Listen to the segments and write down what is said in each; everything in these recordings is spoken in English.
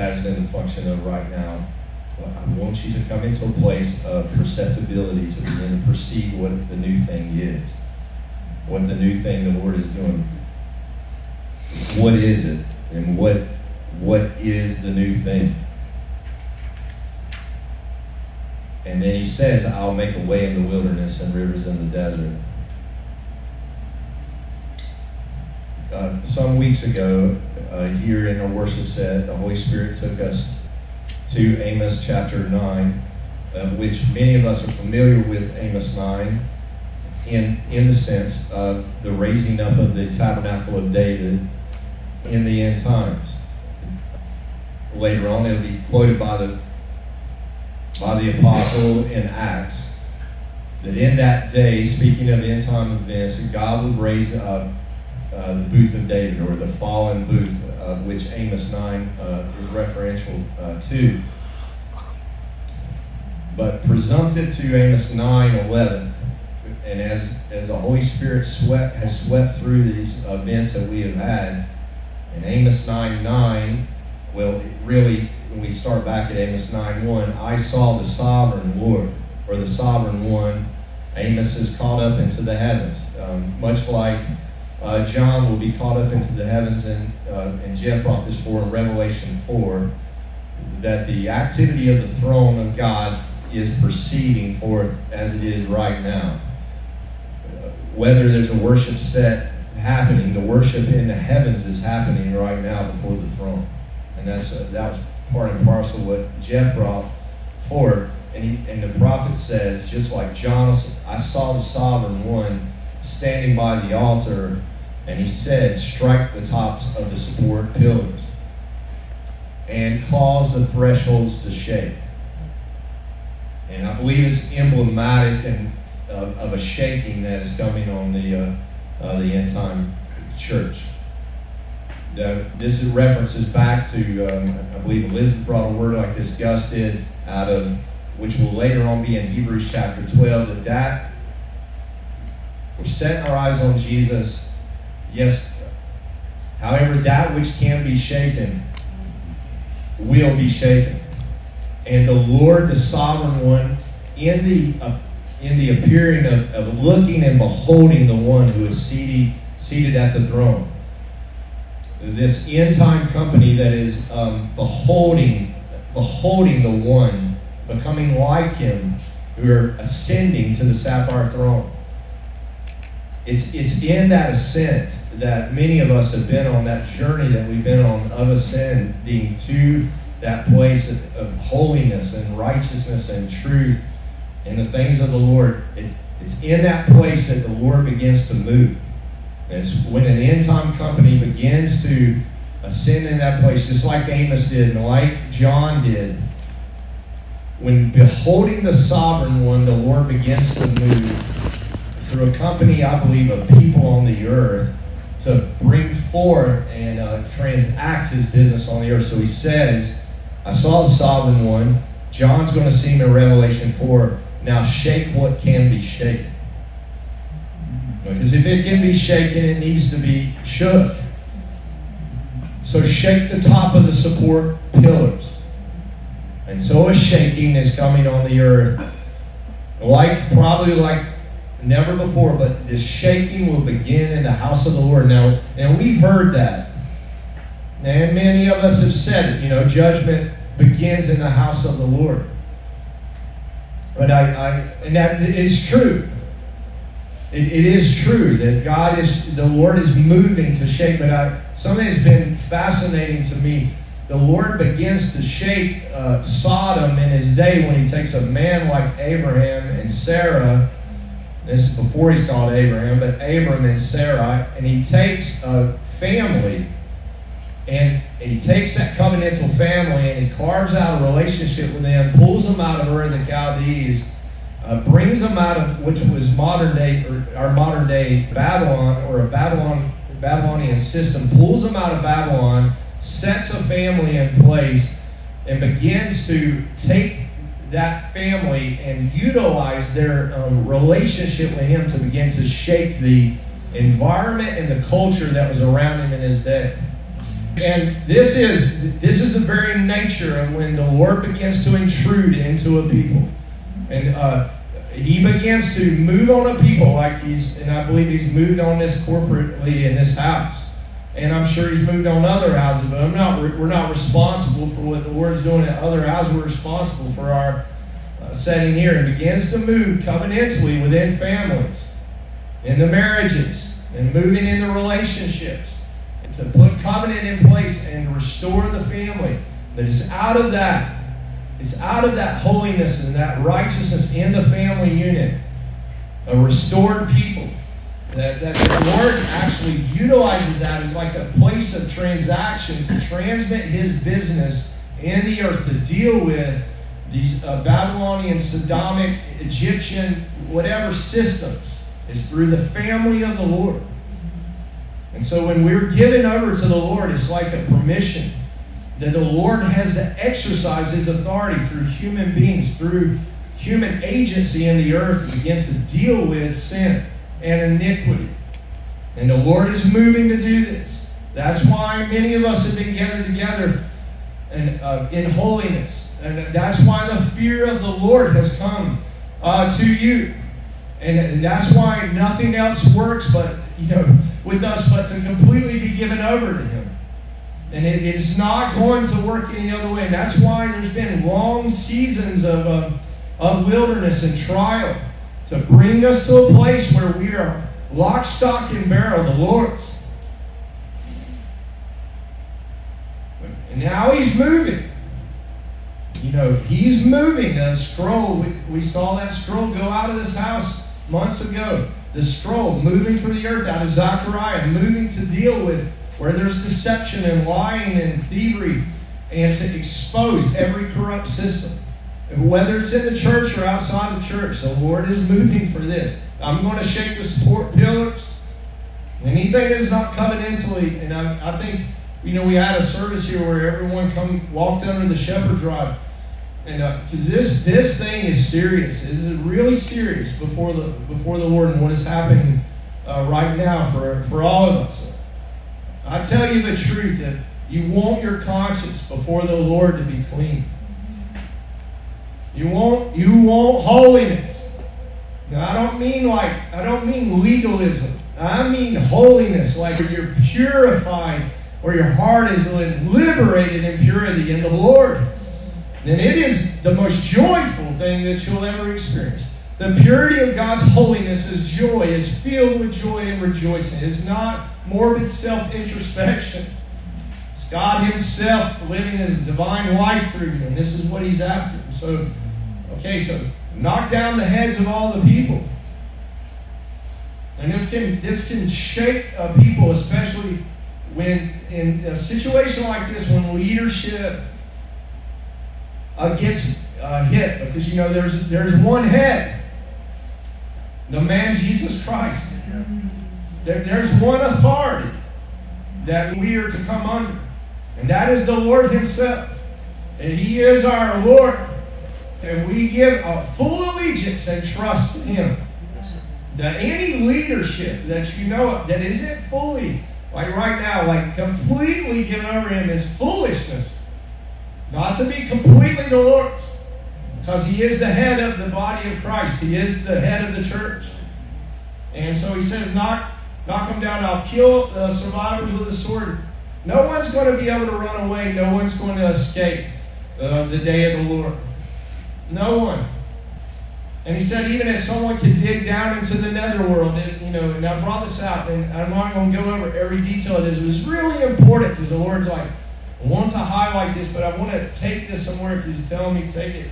that has been the function of right now. I want you to come into a place of perceptibility to begin to perceive what the new thing is, what the new thing the Lord is doing. What is it, and what what is the new thing? And then he says, I'll make a way in the wilderness and rivers in the desert. Uh, some weeks ago, uh, here in our worship set, the Holy Spirit took us to Amos chapter 9, of which many of us are familiar with Amos 9 in, in the sense of the raising up of the tabernacle of David in the end times. Later on, it'll be quoted by the by the apostle in Acts that in that day, speaking of end time events, God will raise up uh, the booth of David or the fallen booth, uh, which Amos 9 uh, is referential uh, to. But presumptive to Amos 9 11, and as, as the Holy Spirit swept, has swept through these events that we have had, in Amos 9 9, well, really, when we start back at Amos 9 1, I saw the sovereign Lord, or the sovereign one. Amos is caught up into the heavens. Um, much like uh, John will be caught up into the heavens, and, uh, and Jeff brought this for in Revelation 4, that the activity of the throne of God is proceeding forth as it is right now. Whether there's a worship set happening, the worship in the heavens is happening right now before the throne. And that's uh, that was part and parcel what Jeff brought forward. And, he, and the prophet says, just like John, I saw the sovereign one standing by the altar, and he said, Strike the tops of the support pillars and cause the thresholds to shake. And I believe it's emblematic and, uh, of a shaking that is coming on the, uh, uh, the end time church. This references back to, um, I believe Elizabeth brought a word like this, Gus did, out of, which will later on be in Hebrews chapter 12, that that, we're setting our eyes on Jesus, yes, however, that which can be shaken will be shaken. And the Lord, the sovereign one, in the, uh, in the appearing of, of looking and beholding the one who is seated, seated at the throne, this end time company that is um, beholding, beholding the one, becoming like him, who are ascending to the sapphire throne. It's, it's in that ascent that many of us have been on that journey that we've been on of ascending to that place of, of holiness and righteousness and truth and the things of the Lord. It, it's in that place that the Lord begins to move. It's when an end time company begins to ascend in that place, just like Amos did and like John did. When beholding the sovereign one, the Lord begins to move through a company, I believe, of people on the earth to bring forth and uh, transact his business on the earth. So he says, I saw the sovereign one. John's going to see him in Revelation 4. Now shake what can be shaken. Because if it can be shaken, it needs to be shook. So shake the top of the support pillars. And so a shaking is coming on the earth. Like, probably like never before, but this shaking will begin in the house of the Lord. Now, and we've heard that. And many of us have said it, you know, judgment begins in the house of the Lord. But I, I and that is true. It, it is true that God is, the Lord is moving to shake, but I, something has been fascinating to me. The Lord begins to shake uh, Sodom in his day when he takes a man like Abraham and Sarah. This is before he's called Abraham, but Abram and Sarah, and he takes a family and he takes that covenantal family and he carves out a relationship with them, pulls them out of Ur of the Chaldees uh, brings them out of which was modern day or our modern day Babylon or a Babylon Babylonian system, pulls them out of Babylon, sets a family in place, and begins to take that family and utilize their um, relationship with Him to begin to shape the environment and the culture that was around him in his day. And this is this is the very nature of when the Lord begins to intrude into a people, and uh, He begins to move on a people like He's, and I believe He's moved on this corporately in this house, and I'm sure He's moved on other houses. But I'm not. We're not responsible for what the Lord's doing at other houses. We're responsible for our uh, setting here, and begins to move covenantally within families, in the marriages, and moving into relationships to put covenant in place and restore the family. But it's out of that. It's out of that holiness and that righteousness in the family unit. A restored people. That, that the Lord actually utilizes that as like a place of transaction to transmit his business in the earth to deal with these uh, Babylonian, Sodomic, Egyptian, whatever systems. Is through the family of the Lord. And so when we're given over to the Lord, it's like a permission that the Lord has to exercise his authority through human beings, through human agency in the earth to begin to deal with sin and iniquity. And the Lord is moving to do this. That's why many of us have been gathered together in, uh, in holiness. And that's why the fear of the Lord has come uh, to you. And that's why nothing else works but, you know, with us but to completely be given over to Him. And it is not going to work any other way. And that's why there's been long seasons of, uh, of wilderness and trial to bring us to a place where we are lock, stock, and barrel, the Lord's. And now He's moving. You know, He's moving. A scroll, we, we saw that scroll go out of this house months ago the scroll, moving through the earth out of Zechariah, moving to deal with where there's deception and lying and thievery, and to expose every corrupt system. Whether it's in the church or outside the church, the Lord is moving for this. I'm going to shake the support pillars. Anything that is not covenantally, and I, I think, you know, we had a service here where everyone come walked under the shepherd's rod and because uh, this this thing is serious, this is really serious before the before the Lord and what is happening uh, right now for for all of us. I tell you the truth that you want your conscience before the Lord to be clean. You want you want holiness. Now I don't mean like I don't mean legalism. I mean holiness, like you're purified, or your heart is liberated in purity in the Lord then it is the most joyful thing that you'll ever experience. The purity of God's holiness is joy, is filled with joy and rejoicing. It is not morbid self introspection. God Himself living His divine life through you, and this is what He's after. So, okay, so knock down the heads of all the people. And this can this can shake a people, especially when in a situation like this, when leadership uh, gets uh, hit because you know there's there's one head, the man Jesus Christ. There, there's one authority that we are to come under, and that is the Lord Himself. And He is our Lord, and we give a full allegiance and trust in Him. That any leadership that you know that isn't fully, like right now, like completely given over Him is foolishness not to be completely the Lord's, because He is the head of the body of Christ. He is the head of the church. And so He said, knock, knock them down. I'll kill the survivors with a sword. No one's going to be able to run away. No one's going to escape uh, the day of the Lord. No one. And he said, even if someone could dig down into the netherworld, it, you know, and I brought this out, and I'm not going to go over every detail of this. It was really important because the Lord's like, I want to highlight this, but I want to take this somewhere if he's telling me take it.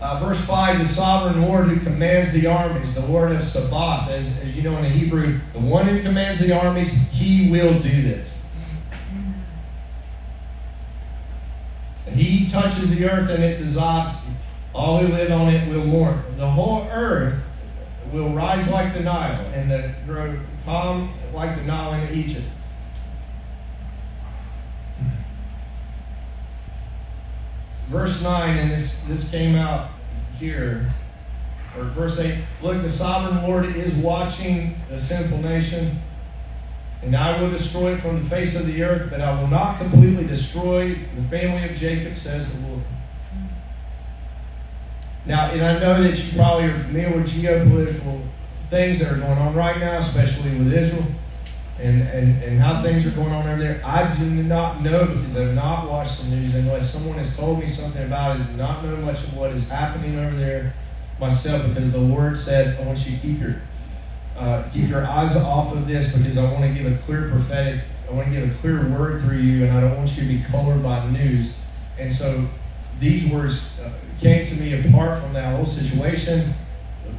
Uh, verse 5 the sovereign Lord who commands the armies, the Lord of Sabaoth, as, as you know in the Hebrew, the one who commands the armies, he will do this. He touches the earth and it dissolves. All who live on it will mourn. The whole earth will rise like the Nile and the, grow calm like the Nile in Egypt. Verse 9, and this, this came out here. or verse 8 Look, the sovereign Lord is watching the sinful nation, and I will destroy it from the face of the earth, but I will not completely destroy the family of Jacob, says the Lord. Now, and I know that you probably are familiar with geopolitical things that are going on right now, especially with Israel and, and, and how things are going on over there. I do not know because I've not watched the news unless someone has told me something about it. I do not know much of what is happening over there myself because the Lord said, I want you to keep your uh, keep your eyes off of this because I want to give a clear prophetic, I want to give a clear word through you, and I don't want you to be colored by news. And so these words uh, came to me apart from that whole situation.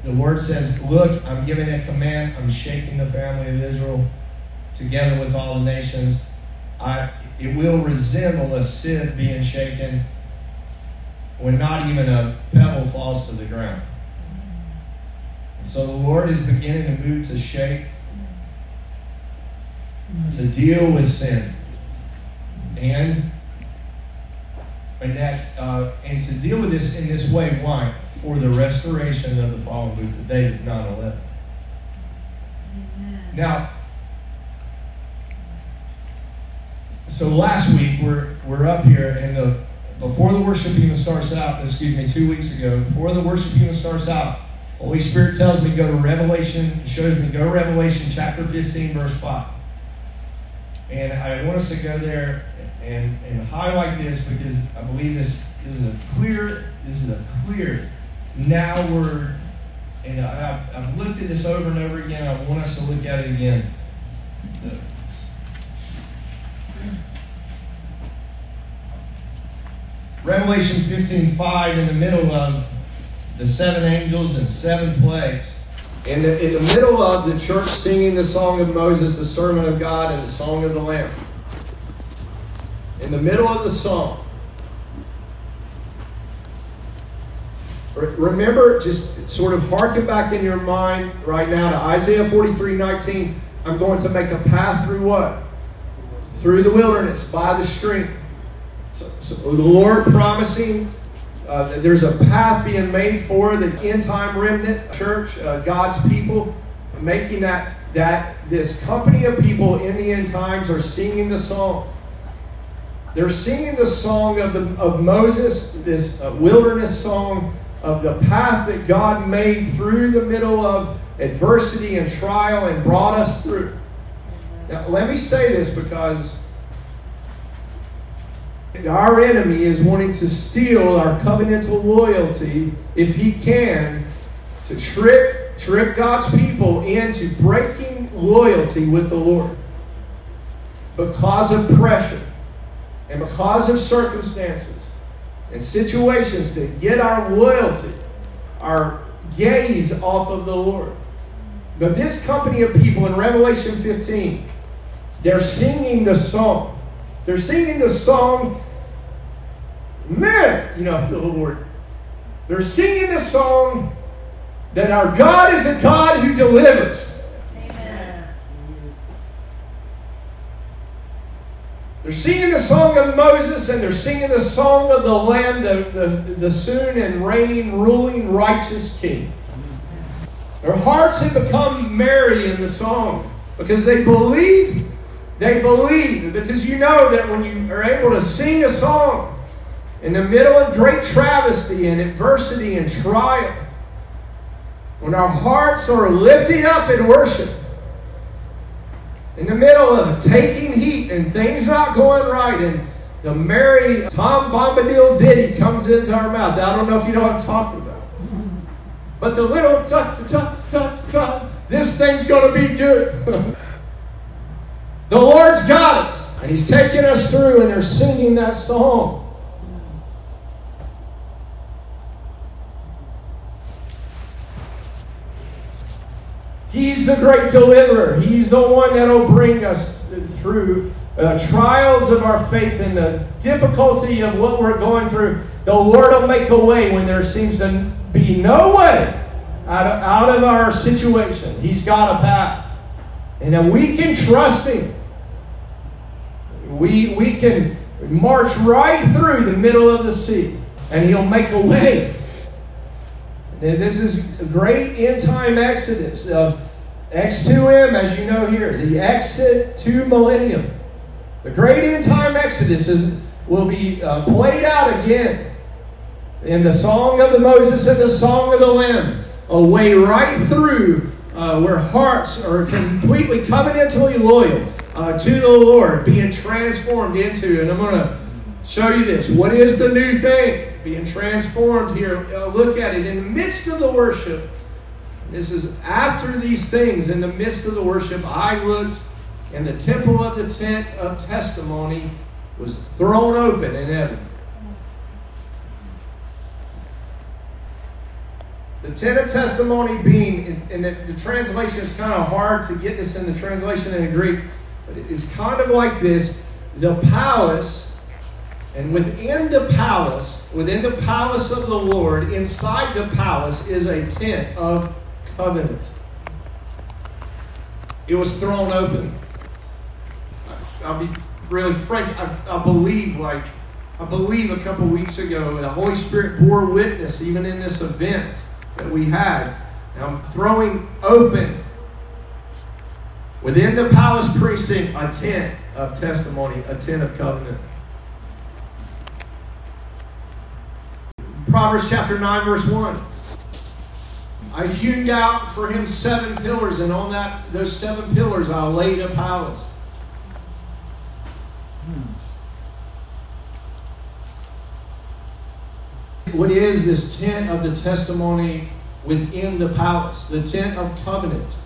The word says, Look, I'm giving a command, I'm shaking the family of Israel together with all the nations. I, it will resemble a sieve being shaken when not even a pebble falls to the ground. And so the Lord is beginning to move to shake, to deal with sin, and and that uh, and to deal with this in this way. Why? For the restoration of the fallen booth, the day of 9/11. Now, so last week we're we're up here and the before the worship even starts out, excuse me, two weeks ago, before the worship even starts out, Holy Spirit tells me go to Revelation, shows me go to Revelation chapter 15, verse 5. And I want us to go there and, and highlight this because I believe this, this is a clear, this is a clear now word. And I, I've looked at this over and over again. I want us to look at it again. Revelation 15 5 in the middle of the seven angels and seven plagues. In the, in the middle of the church singing the song of Moses, the sermon of God, and the song of the Lamb. In the middle of the song, remember, just sort of harken back in your mind right now to Isaiah 43 19. I'm going to make a path through what? Through the wilderness, by the stream. So, the Lord promising uh, there's a path being made for the end time remnant church, uh, God's people, making that that this company of people in the end times are singing the song. They're singing the song of the of Moses, this uh, wilderness song of the path that God made through the middle of adversity and trial and brought us through. Now, let me say this because our enemy is wanting to steal our covenantal loyalty, if he can, to trick, trick God's people into breaking loyalty with the Lord. Because of pressure and because of circumstances and situations to get our loyalty, our gaze off of the Lord. But this company of people in Revelation 15, they're singing the song. They're singing the song man, you know, I feel the Lord. They're singing the song that our God is a God who delivers. Amen. They're singing the song of Moses and they're singing the song of the Lamb, the, the, the soon and reigning, ruling, righteous King. Their hearts have become merry in the song because they believe, they believe, because you know that when you are able to sing a song, in the middle of great travesty and adversity and trial, when our hearts are lifted up in worship, in the middle of taking heat and things not going right, and the merry Tom Bombadil ditty comes into our mouth. I don't know if you know what I'm talking about. But the little tut tut tut tut, this thing's going to be good. the Lord's got us, and He's taking us through, and they're singing that song. He's the great deliverer. He's the one that'll bring us through uh, trials of our faith and the difficulty of what we're going through. The Lord will make a way when there seems to be no way out of, out of our situation. He's got a path. And then we can trust Him. We, we can march right through the middle of the sea, and He'll make a way. Now, this is a great end time exodus. Uh, X2M, as you know here, the exit to millennium. The great end time exodus is, will be uh, played out again in the song of the Moses and the song of the Lamb, a way right through uh, where hearts are completely covenantally loyal uh, to the Lord, being transformed into. And I'm going to show you this. What is the new thing? Being transformed here. Uh, look at it in the midst of the worship. This is after these things, in the midst of the worship, I looked, and the temple of the tent of testimony was thrown open in heaven. The tent of testimony being, and the, translation is kind of hard to get this in the translation in the Greek, but it's kind of like this the palace, and within the palace, within the palace of the Lord, inside the palace is a tent of covenant. It was thrown open. I'll be really frank. I, I believe, like, I believe a couple weeks ago, the Holy Spirit bore witness, even in this event that we had. I'm throwing open within the palace precinct a tent of testimony, a tent of covenant. Proverbs chapter 9, verse 1. I hewed out for him seven pillars, and on that those seven pillars I laid a palace. Hmm. What is this tent of the testimony within the palace? The tent of covenant.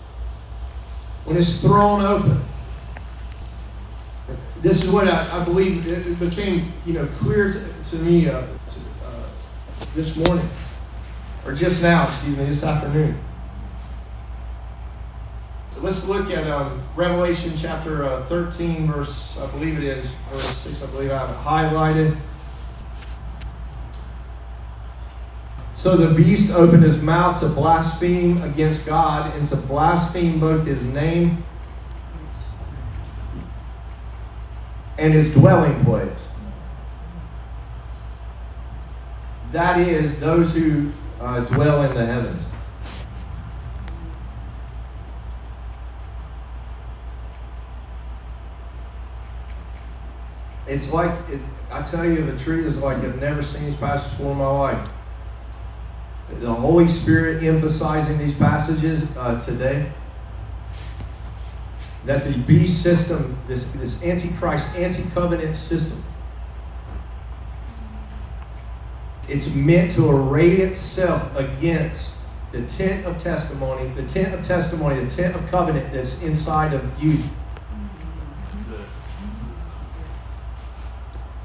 When it's thrown open. This is what I, I believe it became, you know, clear to, to me uh, to, uh, this morning, or just now, excuse me, this afternoon. Let's look at um, Revelation chapter uh, 13, verse, I believe it is, verse 6, I believe I have it highlighted. So the beast opened his mouth to blaspheme against God and to blaspheme both his name and his dwelling place. That is, those who uh, dwell in the heavens. It's like, it, I tell you, the truth is like I've never seen these passages before in my life the Holy Spirit emphasizing these passages uh, today. That the beast system, this, this antichrist, anti covenant system, it's meant to array itself against the tent of testimony, the tent of testimony, the tent of covenant that's inside of you.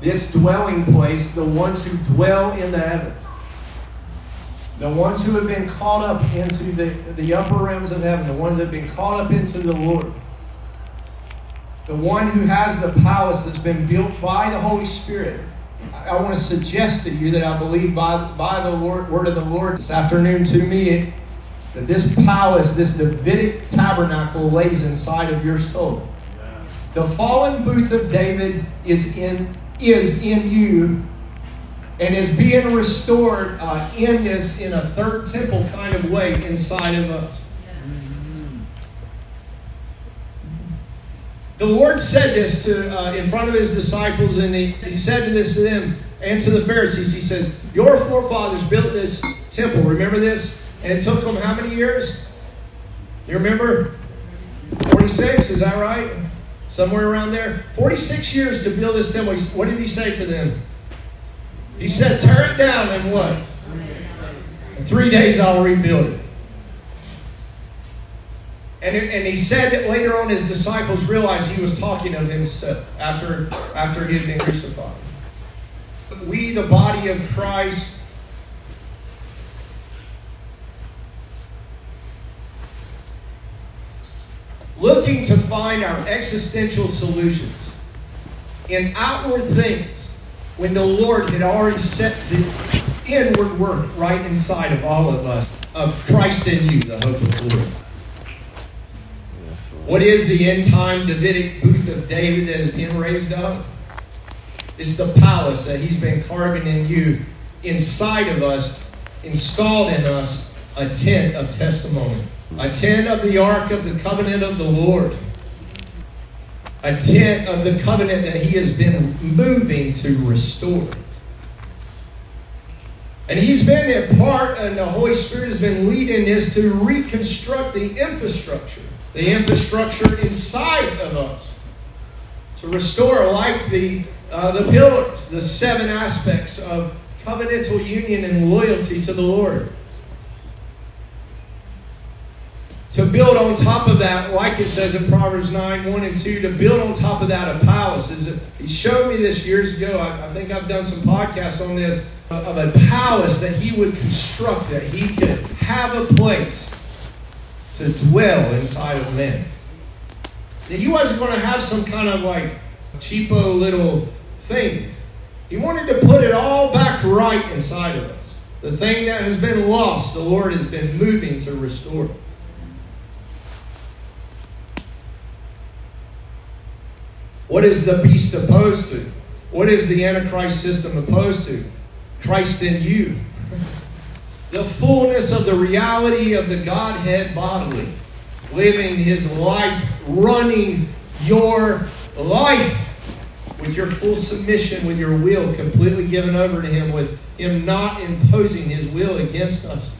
This dwelling place, the ones who dwell in the heavens the ones who have been caught up into the, the upper realms of heaven, the ones that have been caught up into the Lord, the one who has the palace that's been built by the Holy Spirit. I, I want to suggest to you that I believe by, by the Lord, word of the Lord this afternoon to me that this palace, this Davidic tabernacle, lays inside of your soul. The fallen booth of David is in is in you and is being restored uh, in this in a third temple kind of way inside of us. The Lord said this to uh, in front of his disciples, and he, he said this to them and to the Pharisees. He says, "Your forefathers built this temple. Remember this? And it took them how many years? You remember? Forty-six. Is that right? Somewhere around there. Forty-six years to build this temple. What did he say to them? He said, Tear it down and what? In three days I'll rebuild it. And, it, and he said that later on his disciples realized he was talking of himself after, after he had been crucified. We, the body of Christ, looking to find our existential solutions in outward things when the Lord had already set the inward work right inside of all of us, of Christ in you, the hope of glory. What is the end time Davidic booth of David that is being raised up? It's the palace that he's been carving in you, inside of us, installed in us a tent of testimony, a tent of the ark of the covenant of the Lord, a tent of the covenant that He has been moving to restore. And He's been a part, and the Holy Spirit has been leading us to reconstruct the infrastructure, the infrastructure inside of us, to restore like the uh, the pillars, the seven aspects of covenantal union and loyalty to the Lord. To build on top of that, like it says in Proverbs 9 1 and 2, to build on top of that a palace. He showed me this years ago. I, I think I've done some podcasts on this of a palace that he would construct, that he could have a place to dwell inside of men. That he wasn't going to have some kind of like cheapo little thing. He wanted to put it all back right inside of us. The thing that has been lost, the Lord has been moving to restore. What is the beast opposed to? What is the Antichrist system opposed to? Christ in you. the fullness of the reality of the Godhead bodily. Living his life, running your life with your full submission, with your will completely given over to Him, with Him not imposing His will against us,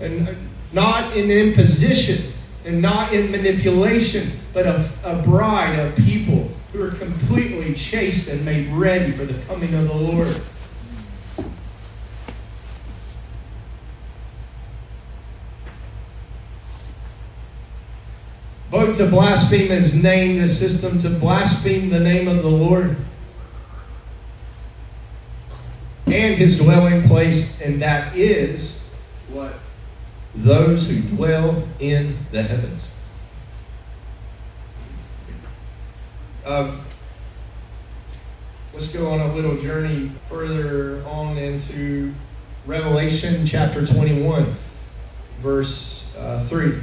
and uh, not in imposition, and not in manipulation, but a, a bride of people who are completely chaste and made ready for the coming of the Lord. Both to blaspheme his name, the system, to blaspheme the name of the Lord and his dwelling place, and that is what? Those who dwell in the heavens. Um, let's go on a little journey further on into Revelation chapter 21, verse uh, 3.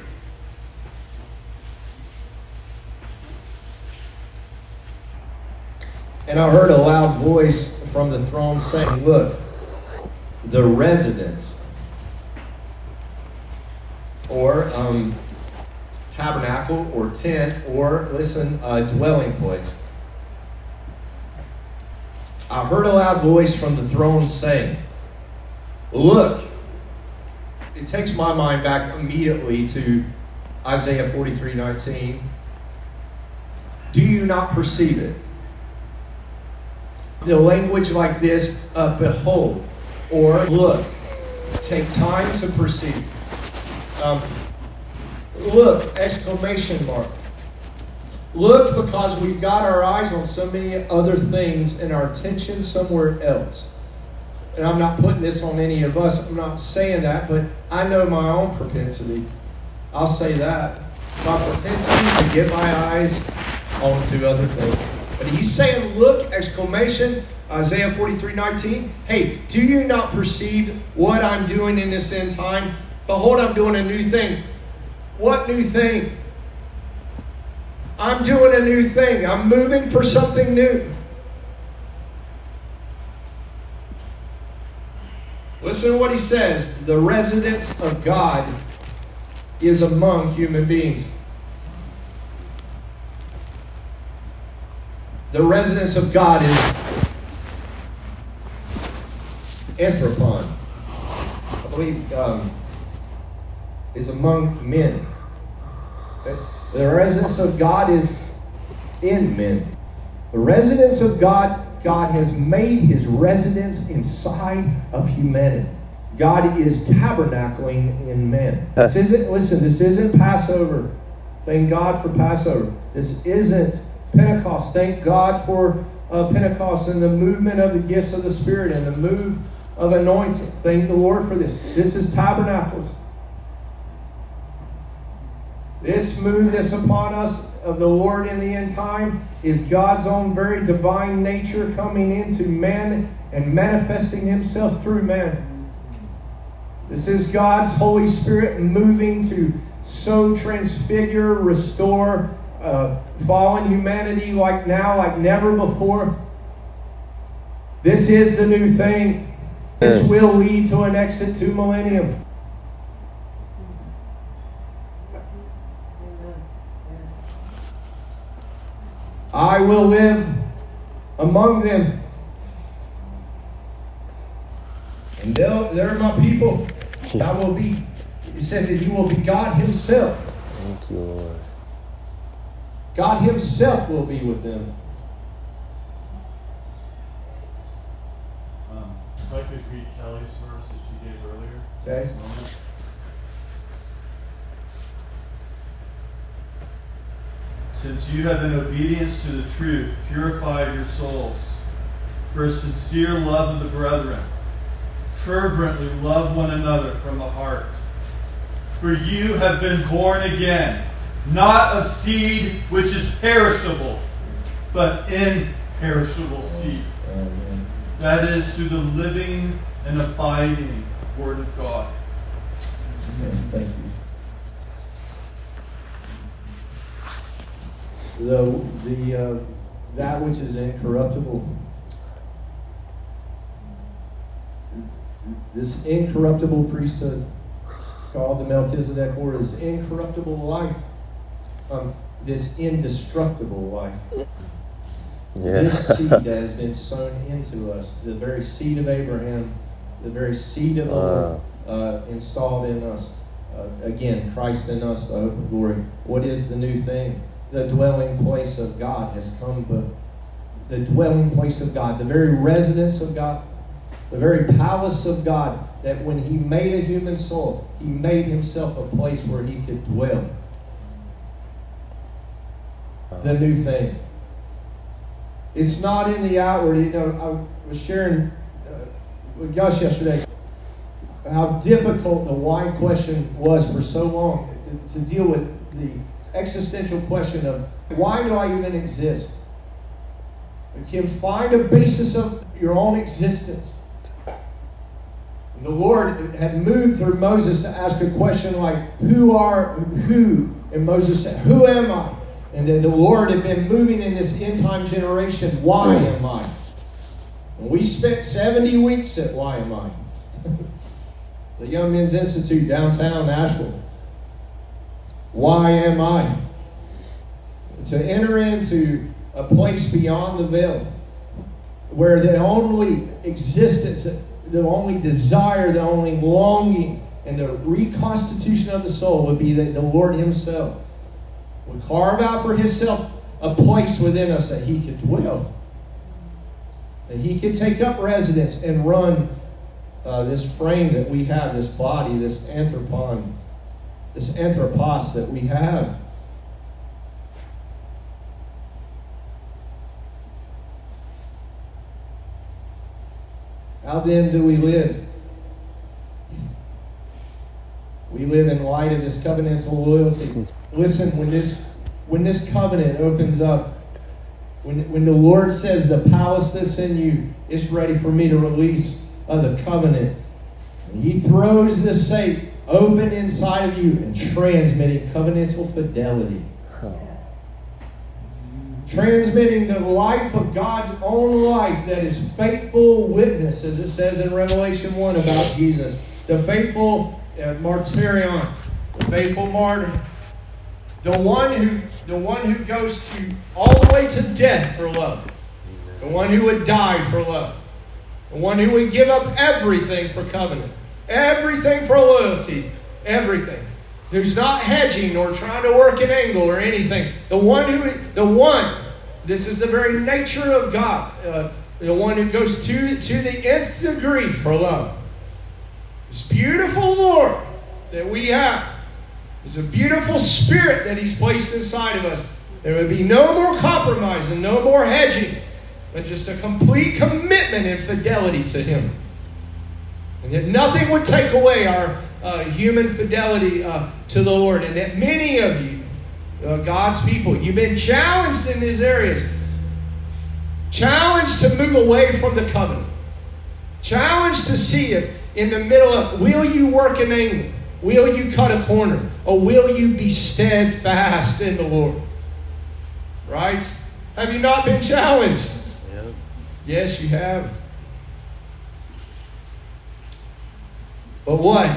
And I heard a loud voice from the throne saying, Look, the residence, or um, tabernacle, or tent, or, listen, a dwelling place. I heard a loud voice from the throne saying, Look, it takes my mind back immediately to Isaiah 43 19. Do you not perceive it? the language like this uh, behold or look. Take time to perceive. Um, look, exclamation mark. Look because we've got our eyes on so many other things and our attention somewhere else. And I'm not putting this on any of us. I'm not saying that, but I know my own propensity. I'll say that. My propensity to get my eyes onto other things. But he's saying, look, exclamation, Isaiah 43 19. Hey, do you not perceive what I'm doing in this end time? Behold, I'm doing a new thing. What new thing? I'm doing a new thing. I'm moving for something new. Listen to what he says. The residence of God is among human beings. The residence of God is anthropon. I believe um, is among men. The residence of God is in men. The residence of God, God has made his residence inside of humanity. God is tabernacling in men. Yes. This isn't, listen, this isn't Passover. Thank God for Passover. This isn't Pentecost. Thank God for uh, Pentecost and the movement of the gifts of the Spirit and the move of anointing. Thank the Lord for this. This is tabernacles. This move that's upon us of the Lord in the end time is God's own very divine nature coming into man and manifesting himself through man. This is God's Holy Spirit moving to so transfigure, restore, uh, fallen humanity like now, like never before. This is the new thing. This will lead to an exit to millennium. I will live among them. And they're my people. I will be, it says that you will be God Himself. Thank you, Lord. God Himself will be with them. Um, if I could read Kelly's verse that she gave earlier. Okay. Since you have in obedience to the truth purified your souls for a sincere love of the brethren, fervently love one another from the heart. For you have been born again, not of seed which is perishable, but imperishable seed. That is through the living and abiding Word of God. Amen. Thank you. The the uh, that which is incorruptible. This incorruptible priesthood, called the Melchizedek order, is incorruptible life. Um, this indestructible life. Yeah. This seed that has been sown into us, the very seed of Abraham, the very seed of the Lord, uh, installed in us. Uh, again, Christ in us, the hope of glory. What is the new thing? The dwelling place of God has come, but the dwelling place of God, the very residence of God, the very palace of God, that when He made a human soul, He made Himself a place where He could dwell. The new thing. It's not in the outward. You know, I was sharing uh, with Gus yesterday how difficult the why question was for so long to deal with the existential question of why do I even exist? You can find a basis of your own existence. The Lord had moved through Moses to ask a question like, Who are who? And Moses said, Who am I? And then the Lord had been moving in this end time generation, Why am I? And we spent 70 weeks at Why Am I? the Young Men's Institute downtown Nashville. Why am I? To enter into a place beyond the veil where the only existence, the only desire, the only longing, and the reconstitution of the soul would be that the Lord Himself would carve out for Himself a place within us that He could dwell, that He could take up residence and run uh, this frame that we have, this body, this anthropon this anthropos that we have. How then do we live? We live in light of this covenantal loyalty. Listen, when this when this covenant opens up, when, when the Lord says the palace that's in you is ready for me to release of the covenant, he throws this safe open inside of you and transmitting covenantal fidelity. Transmitting the life of God's own life that is faithful witness, as it says in Revelation 1 about Jesus. The faithful uh, martyrion, the faithful martyr, the one who the one who goes to all the way to death for love, the one who would die for love, the one who would give up everything for covenant. Everything for loyalty. Everything. Who's not hedging or trying to work an angle or anything. The one who, the one, this is the very nature of God. Uh, the one who goes to, to the nth degree for love. This beautiful Lord that we have is a beautiful spirit that He's placed inside of us. There would be no more compromise and no more hedging, but just a complete commitment and fidelity to Him. And that nothing would take away our uh, human fidelity uh, to the Lord. And that many of you, uh, God's people, you've been challenged in these areas. Challenged to move away from the covenant. Challenged to see if in the middle of, will you work an angle? Will you cut a corner? Or will you be steadfast in the Lord? Right? Have you not been challenged? Yes, you have. But what?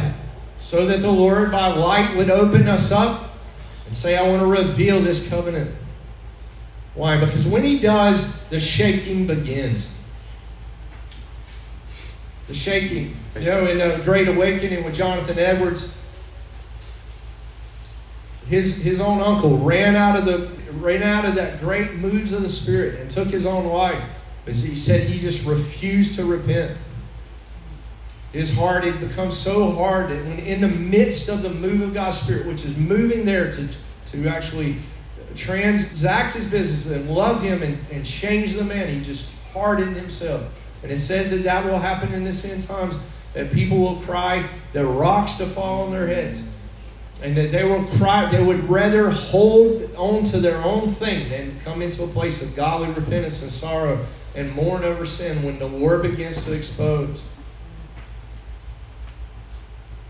So that the Lord by light would open us up and say, I want to reveal this covenant. Why? Because when he does, the shaking begins. The shaking. You know, in the Great Awakening with Jonathan Edwards, his, his own uncle ran out of the ran out of that great moves of the Spirit and took his own life. Because he said he just refused to repent. His heart had become so hard that when in the midst of the move of God's Spirit, which is moving there to, to actually transact his business and love him and, and change the man, he just hardened himself. And it says that that will happen in this end times, that people will cry the rocks to fall on their heads. And that they will cry, they would rather hold on to their own thing than come into a place of godly repentance and sorrow and mourn over sin when the Lord begins to expose.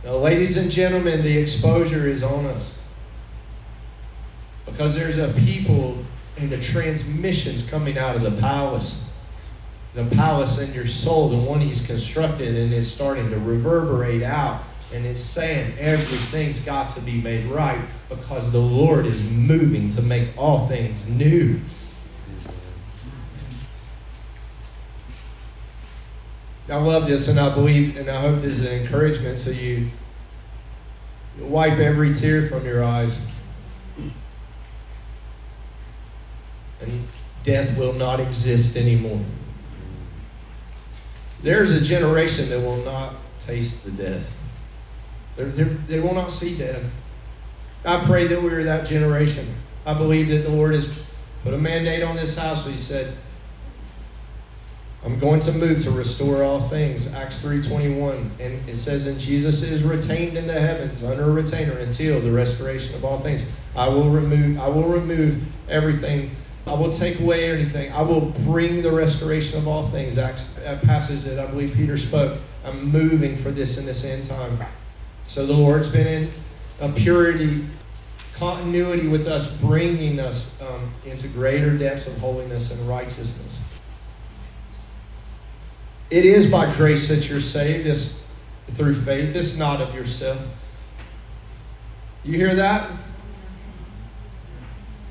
Now, ladies and gentlemen, the exposure is on us. Because there's a people and the transmissions coming out of the palace. The palace in your soul, the one he's constructed, and it's starting to reverberate out. And it's saying everything's got to be made right because the Lord is moving to make all things new. I love this, and I believe, and I hope this is an encouragement to you. Wipe every tear from your eyes. And death will not exist anymore. There's a generation that will not taste the death. They're, they're, they will not see death. I pray that we're that generation. I believe that the Lord has put a mandate on this house. He said, I'm going to move to restore all things. Acts 3.21. And it says, And Jesus is retained in the heavens under a retainer until the restoration of all things. I will remove, I will remove everything. I will take away anything. I will bring the restoration of all things. Acts, a passage that I believe Peter spoke. I'm moving for this in this end time. So the Lord's been in a purity, continuity with us, bringing us um, into greater depths of holiness and righteousness. It is by grace that you're saved. It's through faith. It's not of yourself. You hear that?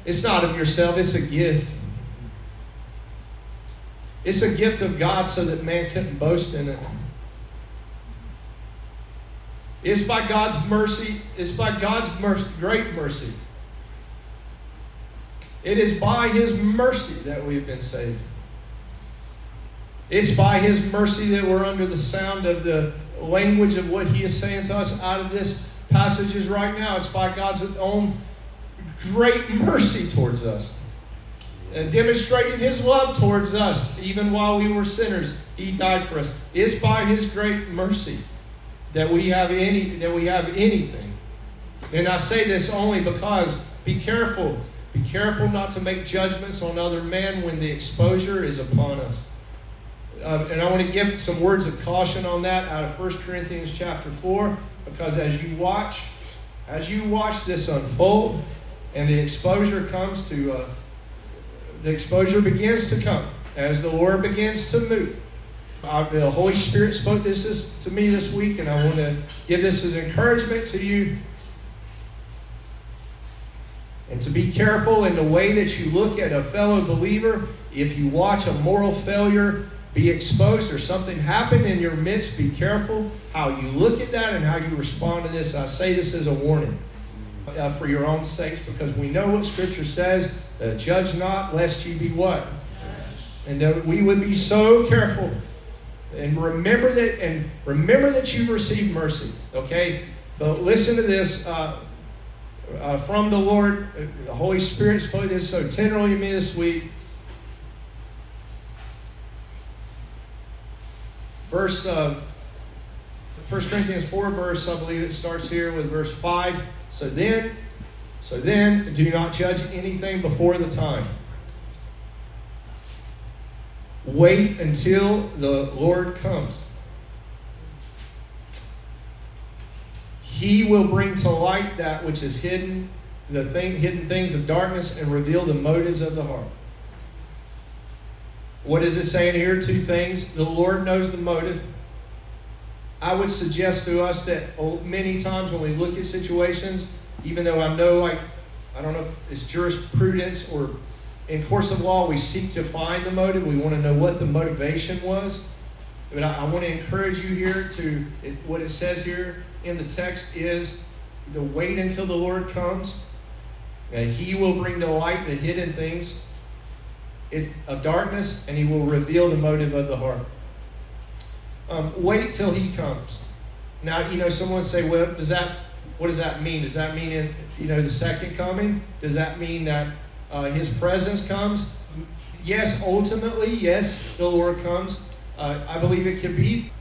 It's not of yourself, it's a gift. It's a gift of God so that man couldn't boast in it. It's by God's mercy, it's by God's mercy, great mercy. It is by His mercy that we've been saved. It's by His mercy that we're under the sound of the language of what He is saying to us out of this passages right now. It's by God's own great mercy towards us. And demonstrating His love towards us, even while we were sinners, He died for us. It's by His great mercy that we have any that we have anything. And I say this only because be careful. Be careful not to make judgments on other men when the exposure is upon us. Uh, and I want to give some words of caution on that out of 1 Corinthians chapter 4, because as you watch, as you watch this unfold, and the exposure comes to, uh, the exposure begins to come as the Lord begins to move. Uh, the Holy Spirit spoke this, this to me this week, and I want to give this as encouragement to you. And to be careful in the way that you look at a fellow believer. If you watch a moral failure be exposed. Or something happen in your midst, be careful how you look at that and how you respond to this. I say this as a warning uh, for your own sakes because we know what Scripture says uh, judge not, lest you be what? And that we would be so careful. And remember that and remember that you've received mercy okay? But listen to this uh, uh, from the lord. The holy spirit spoke this so tenderly to me this week verse uh, 1 corinthians 4 verse i believe it starts here with verse 5 so then so then do not judge anything before the time Wait until the Lord comes. He will bring to light that which is hidden, the thing, hidden things of darkness, and reveal the motives of the heart. What is it saying here? Two things. The Lord knows the motive. I would suggest to us that many times when we look at situations, even though I know, like, I don't know if it's jurisprudence or in course of law, we seek to find the motive. We want to know what the motivation was. But I, I want to encourage you here to it, what it says here in the text is to wait until the Lord comes. He will bring to light the hidden things of darkness, and he will reveal the motive of the heart. Um, wait till he comes. Now, you know, someone say, well, does that, what does that mean? Does that mean, in, you know, the second coming? Does that mean that uh, his presence comes? Yes, ultimately, yes, the Lord comes. Uh, I believe it could be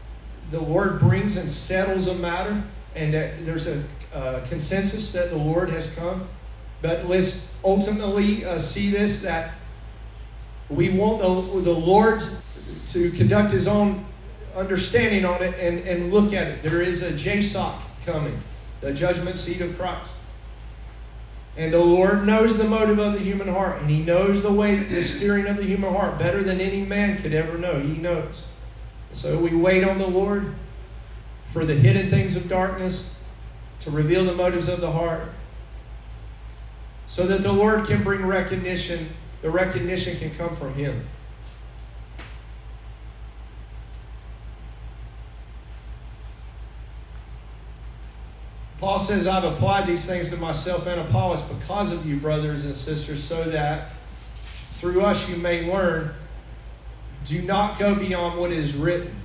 the Lord brings and settles a matter, and that there's a uh, consensus that the Lord has come. But let's ultimately uh, see this that we want the, the Lord to conduct his own understanding on it and, and look at it. There is a JSOC coming, the judgment seat of Christ. And the Lord knows the motive of the human heart, and He knows the way, the steering of the human heart better than any man could ever know. He knows. So we wait on the Lord for the hidden things of darkness to reveal the motives of the heart, so that the Lord can bring recognition. The recognition can come from Him. Paul says, I've applied these things to myself and Apollos because of you, brothers and sisters, so that through us you may learn. Do not go beyond what is written,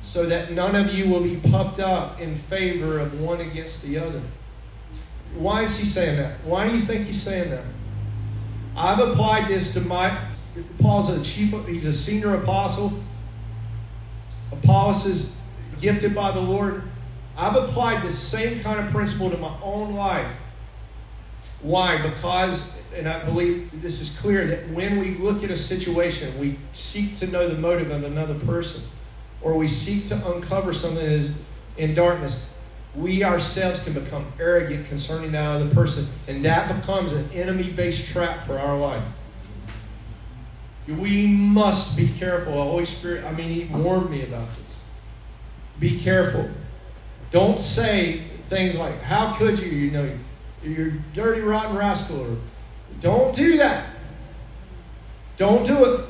so that none of you will be puffed up in favor of one against the other. Why is he saying that? Why do you think he's saying that? I've applied this to my. Paul's a chief, he's a senior apostle. Apollos is gifted by the Lord. I've applied the same kind of principle to my own life. Why? Because, and I believe this is clear, that when we look at a situation, we seek to know the motive of another person, or we seek to uncover something that is in darkness, we ourselves can become arrogant concerning that other person, and that becomes an enemy based trap for our life. We must be careful. The Holy Spirit, I mean, He warned me about this. Be careful. Don't say things like, How could you? You know, you're dirty, rotten rascal. Or, don't do that. Don't do it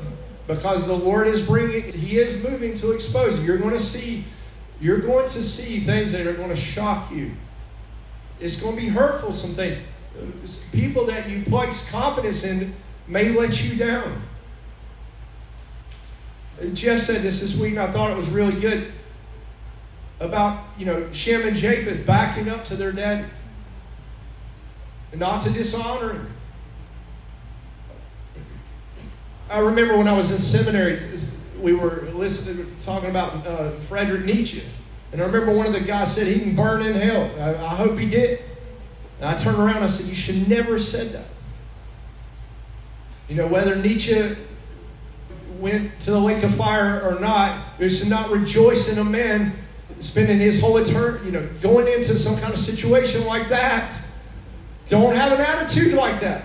because the Lord is bringing, He is moving to expose you. You're going to see, you're going to see things that are going to shock you. It's going to be hurtful, some things. People that you place confidence in may let you down. Jeff said this this week, and I thought it was really good about, you know, Shem and Japheth backing up to their daddy. Not to dishonor him. I remember when I was in seminary, we were listening, talking about uh, Frederick Nietzsche. And I remember one of the guys said he can burn in hell. I, I hope he did. And I turned around and I said, You should never have said that. You know, whether Nietzsche went to the lake of fire or not, we should not rejoice in a man spending his whole eternity, you know, going into some kind of situation like that. Don't have an attitude like that.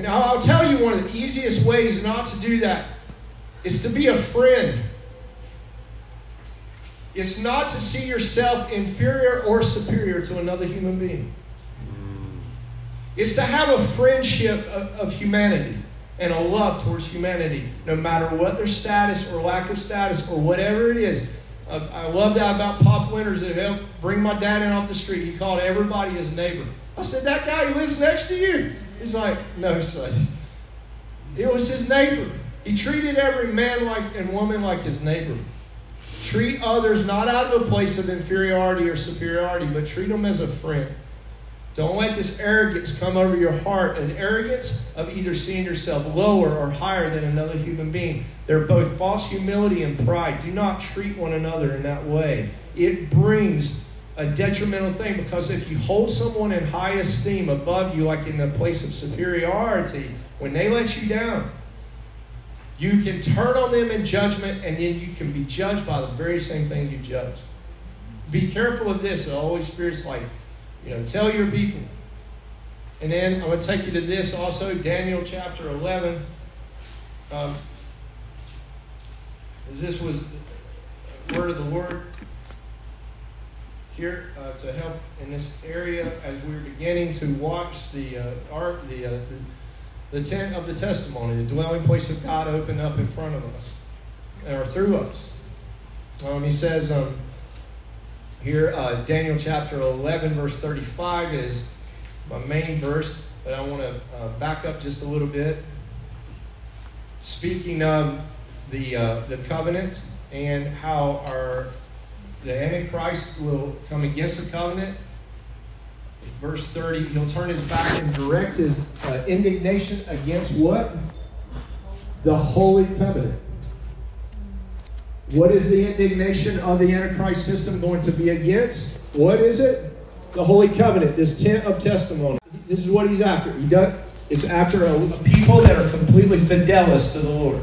And I'll tell you one of the easiest ways not to do that is to be a friend. It's not to see yourself inferior or superior to another human being. It's to have a friendship of, of humanity and a love towards humanity, no matter what their status or lack of status or whatever it is. I love that about Pop Winters that helped bring my dad in off the street. He called everybody his neighbor. I said, That guy who lives next to you? He's like, No, son. It was his neighbor. He treated every man like and woman like his neighbor. Treat others not out of a place of inferiority or superiority, but treat them as a friend. Don't let this arrogance come over your heart, an arrogance of either seeing yourself lower or higher than another human being. They're both false humility and pride. Do not treat one another in that way. It brings a detrimental thing because if you hold someone in high esteem above you, like in a place of superiority, when they let you down, you can turn on them in judgment and then you can be judged by the very same thing you judged. Be careful of this. The Holy Spirit's like, you know, tell your people. And then I'm going to take you to this also, Daniel chapter 11. Um, this was word of the Lord here uh, to help in this area as we are beginning to watch the uh, art, the, uh, the, the tent of the testimony, the dwelling place of God open up in front of us or through us. Um, he says um, here, uh, Daniel chapter 11, verse 35 is my main verse, but I want to uh, back up just a little bit. Speaking of the, uh, the covenant and how our the Antichrist will come against the covenant. Verse 30, he'll turn his back and direct his uh, indignation against what? The Holy Covenant. What is the indignation of the Antichrist system going to be against? What is it? The Holy Covenant, this tent of testimony. This is what he's after. He does, it's after a, a people that are completely fidelis to the Lord.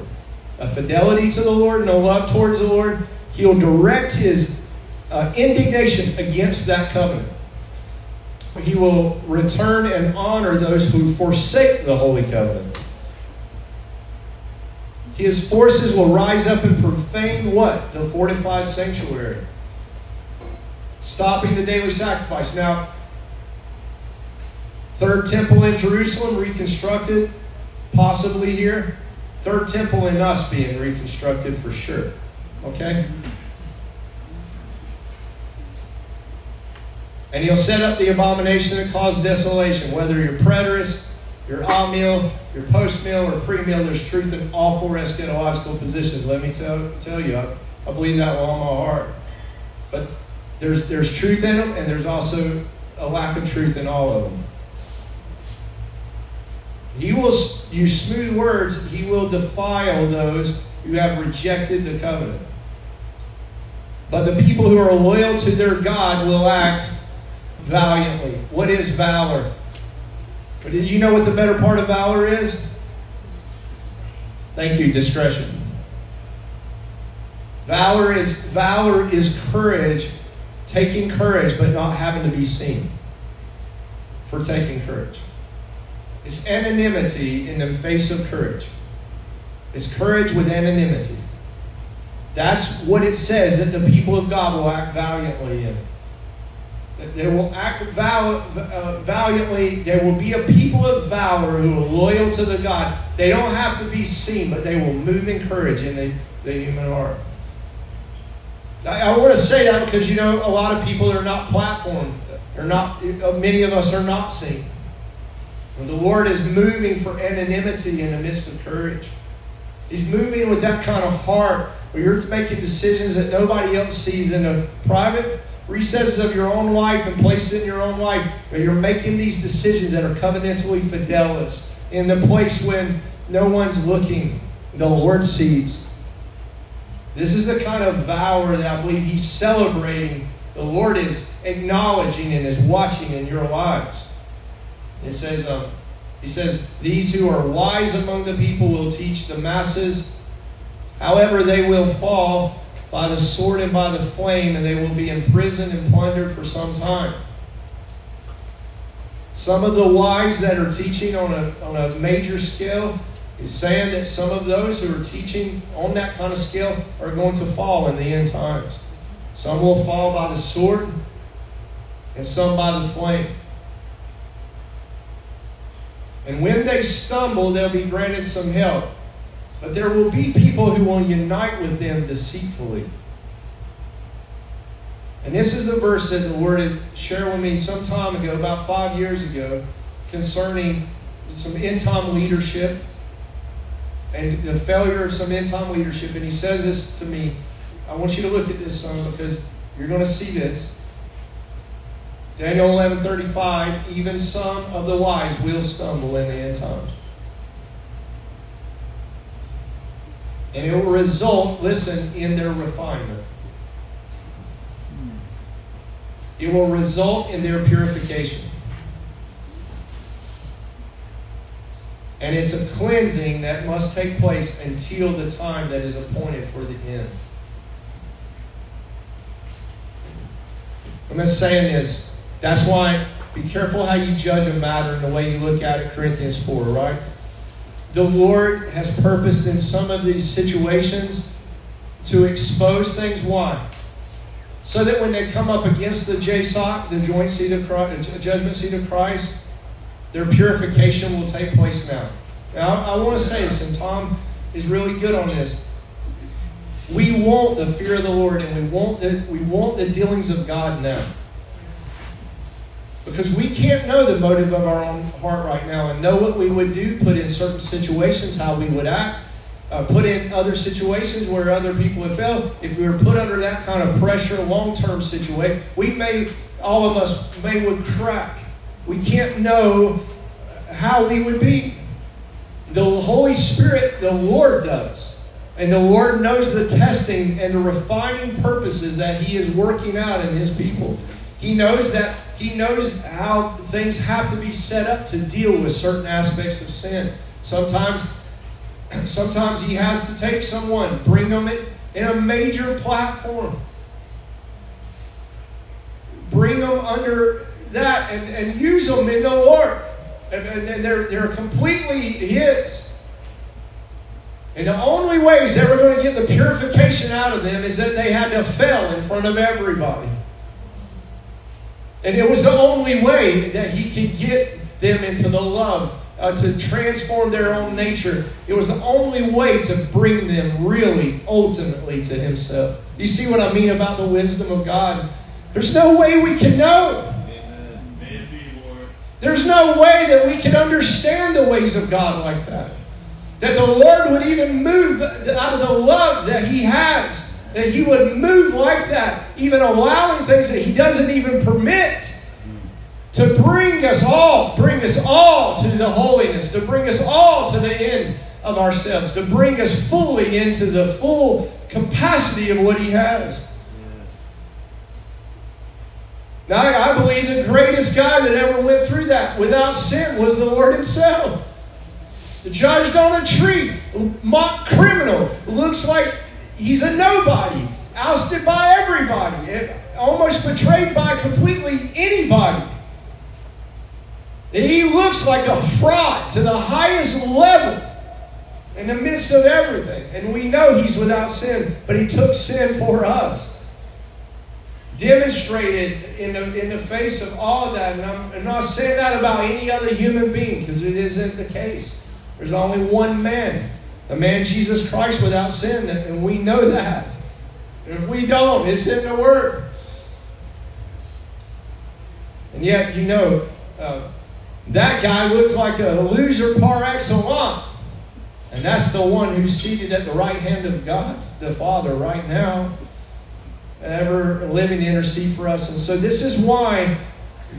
A fidelity to the Lord and a love towards the Lord. He'll direct his uh, indignation against that covenant. He will return and honor those who forsake the holy covenant. His forces will rise up and profane what? The fortified sanctuary. Stopping the daily sacrifice. Now, third temple in Jerusalem reconstructed, possibly here. Third temple in us being reconstructed for sure. Okay? And he'll set up the abomination that caused desolation. Whether you're preterist, you're amill, you're post mill, or pre mill, there's truth in all four eschatological positions. Let me tell, tell you, I, I believe that with all my heart. But there's, there's truth in them, and there's also a lack of truth in all of them. He will use smooth words, he will defile those who have rejected the covenant. But the people who are loyal to their God will act valiantly. What is valor? But do you know what the better part of valor is? Thank you, discretion. Valor is valor is courage, taking courage but not having to be seen for taking courage. It's anonymity in the face of courage. It's courage with anonymity. That's what it says that the people of God will act valiantly in. They will act uh, valiantly. There will be a people of valor who are loyal to the God. They don't have to be seen, but they will move in courage in the, the human heart. I, I want to say that because, you know, a lot of people are not platformed. Are not, uh, many of us are not seen. The Lord is moving for anonymity in the midst of courage. He's moving with that kind of heart where you're making decisions that nobody else sees in a private recesses of your own life and places in your own life where you're making these decisions that are covenantally fidelis in the place when no one's looking, the Lord sees. This is the kind of vow that I believe He's celebrating. The Lord is acknowledging and is watching in your lives. It says, um, He says, These who are wise among the people will teach the masses. However, they will fall by the sword and by the flame, and they will be imprisoned and plundered for some time. Some of the wives that are teaching on a, on a major scale is saying that some of those who are teaching on that kind of scale are going to fall in the end times. Some will fall by the sword, and some by the flame. And when they stumble, they'll be granted some help. But there will be people who will unite with them deceitfully. And this is the verse that the Lord had shared with me some time ago, about five years ago, concerning some end time leadership and the failure of some end time leadership. And he says this to me. I want you to look at this, son, because you're going to see this. Daniel 11:35, even some of the wise will stumble in the end times. And it will result, listen, in their refinement. It will result in their purification. And it's a cleansing that must take place until the time that is appointed for the end. I'm just saying this. That's why be careful how you judge a matter and the way you look at it, Corinthians 4, right? The Lord has purposed in some of these situations to expose things. Why? So that when they come up against the JSOC, the joint seat of Christ, judgment seat of Christ, their purification will take place now. Now, I, want to say this, and Tom is really good on this. We want the fear of the Lord, and we want the, we want the dealings of God now. Because we can't know the motive of our own heart right now and know what we would do, put in certain situations, how we would act, uh, put in other situations where other people have failed. If we were put under that kind of pressure, long term situation, we may, all of us may would crack. We can't know how we would be. The Holy Spirit, the Lord does. And the Lord knows the testing and the refining purposes that He is working out in His people. He knows that He knows how things have to be set up to deal with certain aspects of sin. Sometimes, sometimes He has to take someone, bring them in, in a major platform, bring them under that, and, and use them in the Lord. And, and they're, they're completely His. And the only way he's ever going to get the purification out of them is that they had to fail in front of everybody. And it was the only way that he could get them into the love, uh, to transform their own nature. It was the only way to bring them really, ultimately, to himself. You see what I mean about the wisdom of God? There's no way we can know. There's no way that we can understand the ways of God like that. That the Lord would even move out of the love that He has. That He would move like that, even allowing things that He doesn't even permit to bring us all, bring us all to the holiness, to bring us all to the end of ourselves, to bring us fully into the full capacity of what He has. Now, I believe the greatest guy that ever went through that without sin was the Lord Himself. The judged on a tree, mock criminal, looks like he's a nobody, ousted by everybody, eh, almost betrayed by completely anybody. He looks like a fraud to the highest level in the midst of everything. And we know he's without sin, but he took sin for us. Demonstrated in the, in the face of all of that. And I'm, I'm not saying that about any other human being because it isn't the case. There's only one man, the man Jesus Christ without sin, and we know that. And if we don't, it's in the Word. And yet, you know, uh, that guy looks like a loser par excellence. And that's the one who's seated at the right hand of God, the Father, right now, ever living to intercede for us. And so, this is why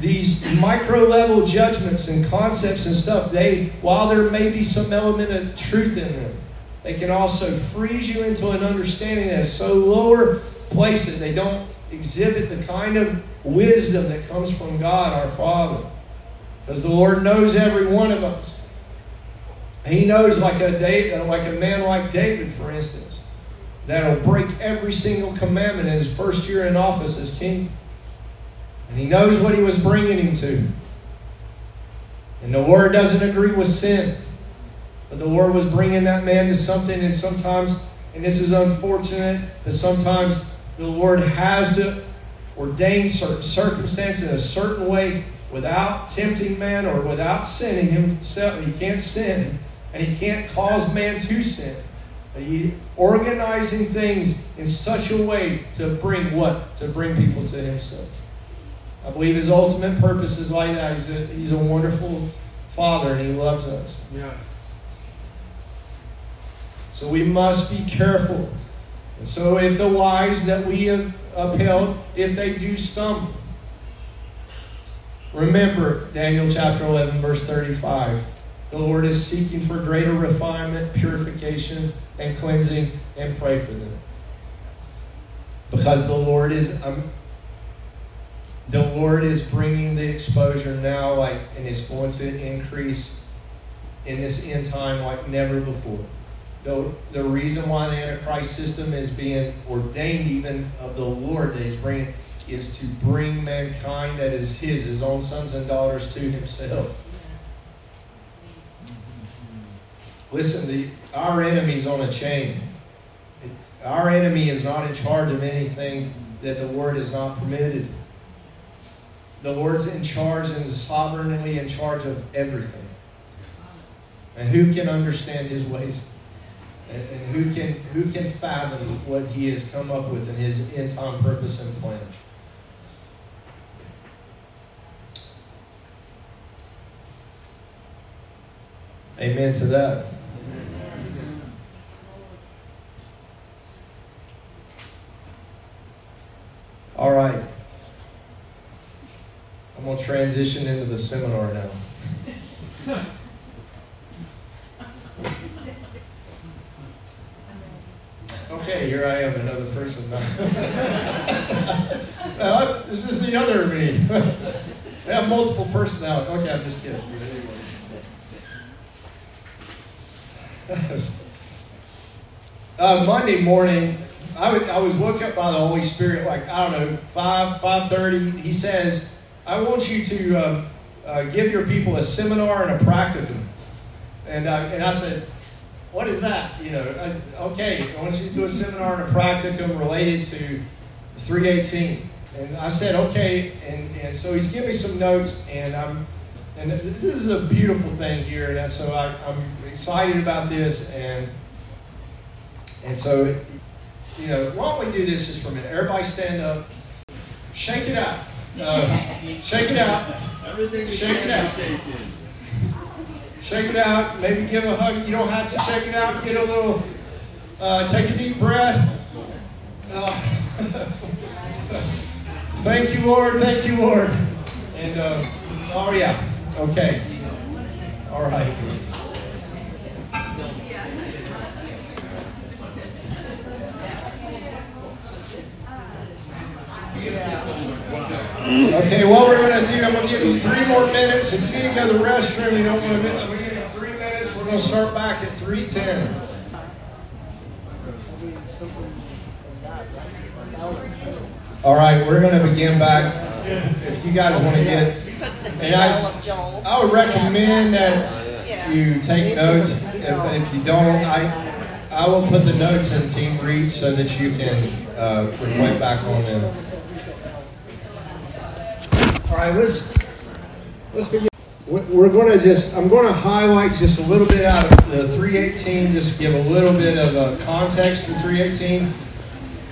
these micro level judgments and concepts and stuff, they, while there may be some element of truth in them, they can also freeze you into an understanding that's so lower place that they don't exhibit the kind of wisdom that comes from God our Father. Because the Lord knows every one of us. He knows like a David, uh, like a man like David, for instance, that'll break every single commandment in his first year in office as king. And he knows what he was bringing him to. And the Lord doesn't agree with sin. But the Lord was bringing that man to something, and sometimes, and this is unfortunate, but sometimes the Lord has to ordain certain circumstances in a certain way without tempting man or without sinning himself. He can't sin, and he can't cause man to sin. But He organizing things in such a way to bring what? To bring people to himself. I believe his ultimate purpose is like that. He's a, he's a wonderful father and he loves us. Yeah. So we must be careful. And so if the wise that we have upheld, if they do stumble, remember Daniel chapter 11, verse 35. The Lord is seeking for greater refinement, purification, and cleansing, and pray for them. Because the Lord is um, the Lord is bringing the exposure now, like, and it's going to increase in this end time like never before. The, the reason why the Antichrist system is being ordained, even of the Lord that He's bringing, is to bring mankind that is His, His own sons and daughters, to Himself. Listen, the, our enemy's on a chain. Our enemy is not in charge of anything that the Lord has not permitted. The Lord's in charge and is sovereignly in charge of everything. And who can understand his ways? And, and who can who can fathom what he has come up with in his end time purpose and plan? Amen to that. All right. I'm going to transition into the seminar now. Okay, here I am, another person. uh, this is the other me. I have multiple personalities. Okay, I'm just kidding. uh, Monday morning, I, w- I was woke up by the Holy Spirit, like I don't know, five five thirty. He says, "I want you to uh, uh, give your people a seminar and a practicum." And I, and I said, "What is that?" You know, I, okay, I want you to do a seminar and a practicum related to 318. And I said, "Okay." And, and so he's giving me some notes, and I'm and this is a beautiful thing here, and so I, I'm excited about this, and and so you know, why don't we do this just for a minute? Everybody stand up. Shake it out. Uh, shake it out. Everything Shake it out. Shake it out. Maybe give a hug. You don't have to shake it out. Get a little, uh, take a deep breath. Uh, thank you, Lord. Thank you, Lord. And, uh, oh, yeah. Okay. All right. Okay, what we're going to do, I'm going to give you three more minutes. If you need to go to the restroom, you don't want to, I'm going to give you three minutes. We're going to start back at 310. All right, we're going to begin back. If you guys want to get, And I- female of Joel. I would recommend that you take notes. If, if you don't, I, I will put the notes in Team Reach so that you can uh, reflect back on them. All right, let's let's begin. We- We're going to just, I'm going to highlight just a little bit out of the 318, just give a little bit of uh, context to 318.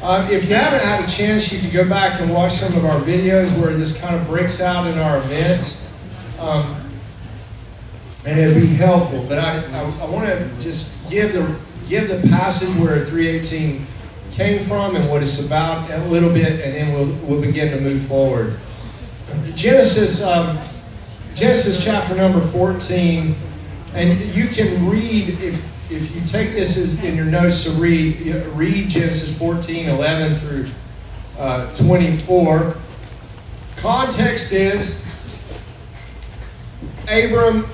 Um, if you haven't had a chance, you can go back and watch some of our videos where this kind of breaks out in our events. Um, and it'd be helpful. But I, I, I want to just give the give the passage where 318 came from and what it's about a little bit, and then we'll we'll begin to move forward. Genesis um, Genesis chapter number 14, and you can read if if you take this in your notes to read you read Genesis 14, 11 through uh, 24. Context is Abram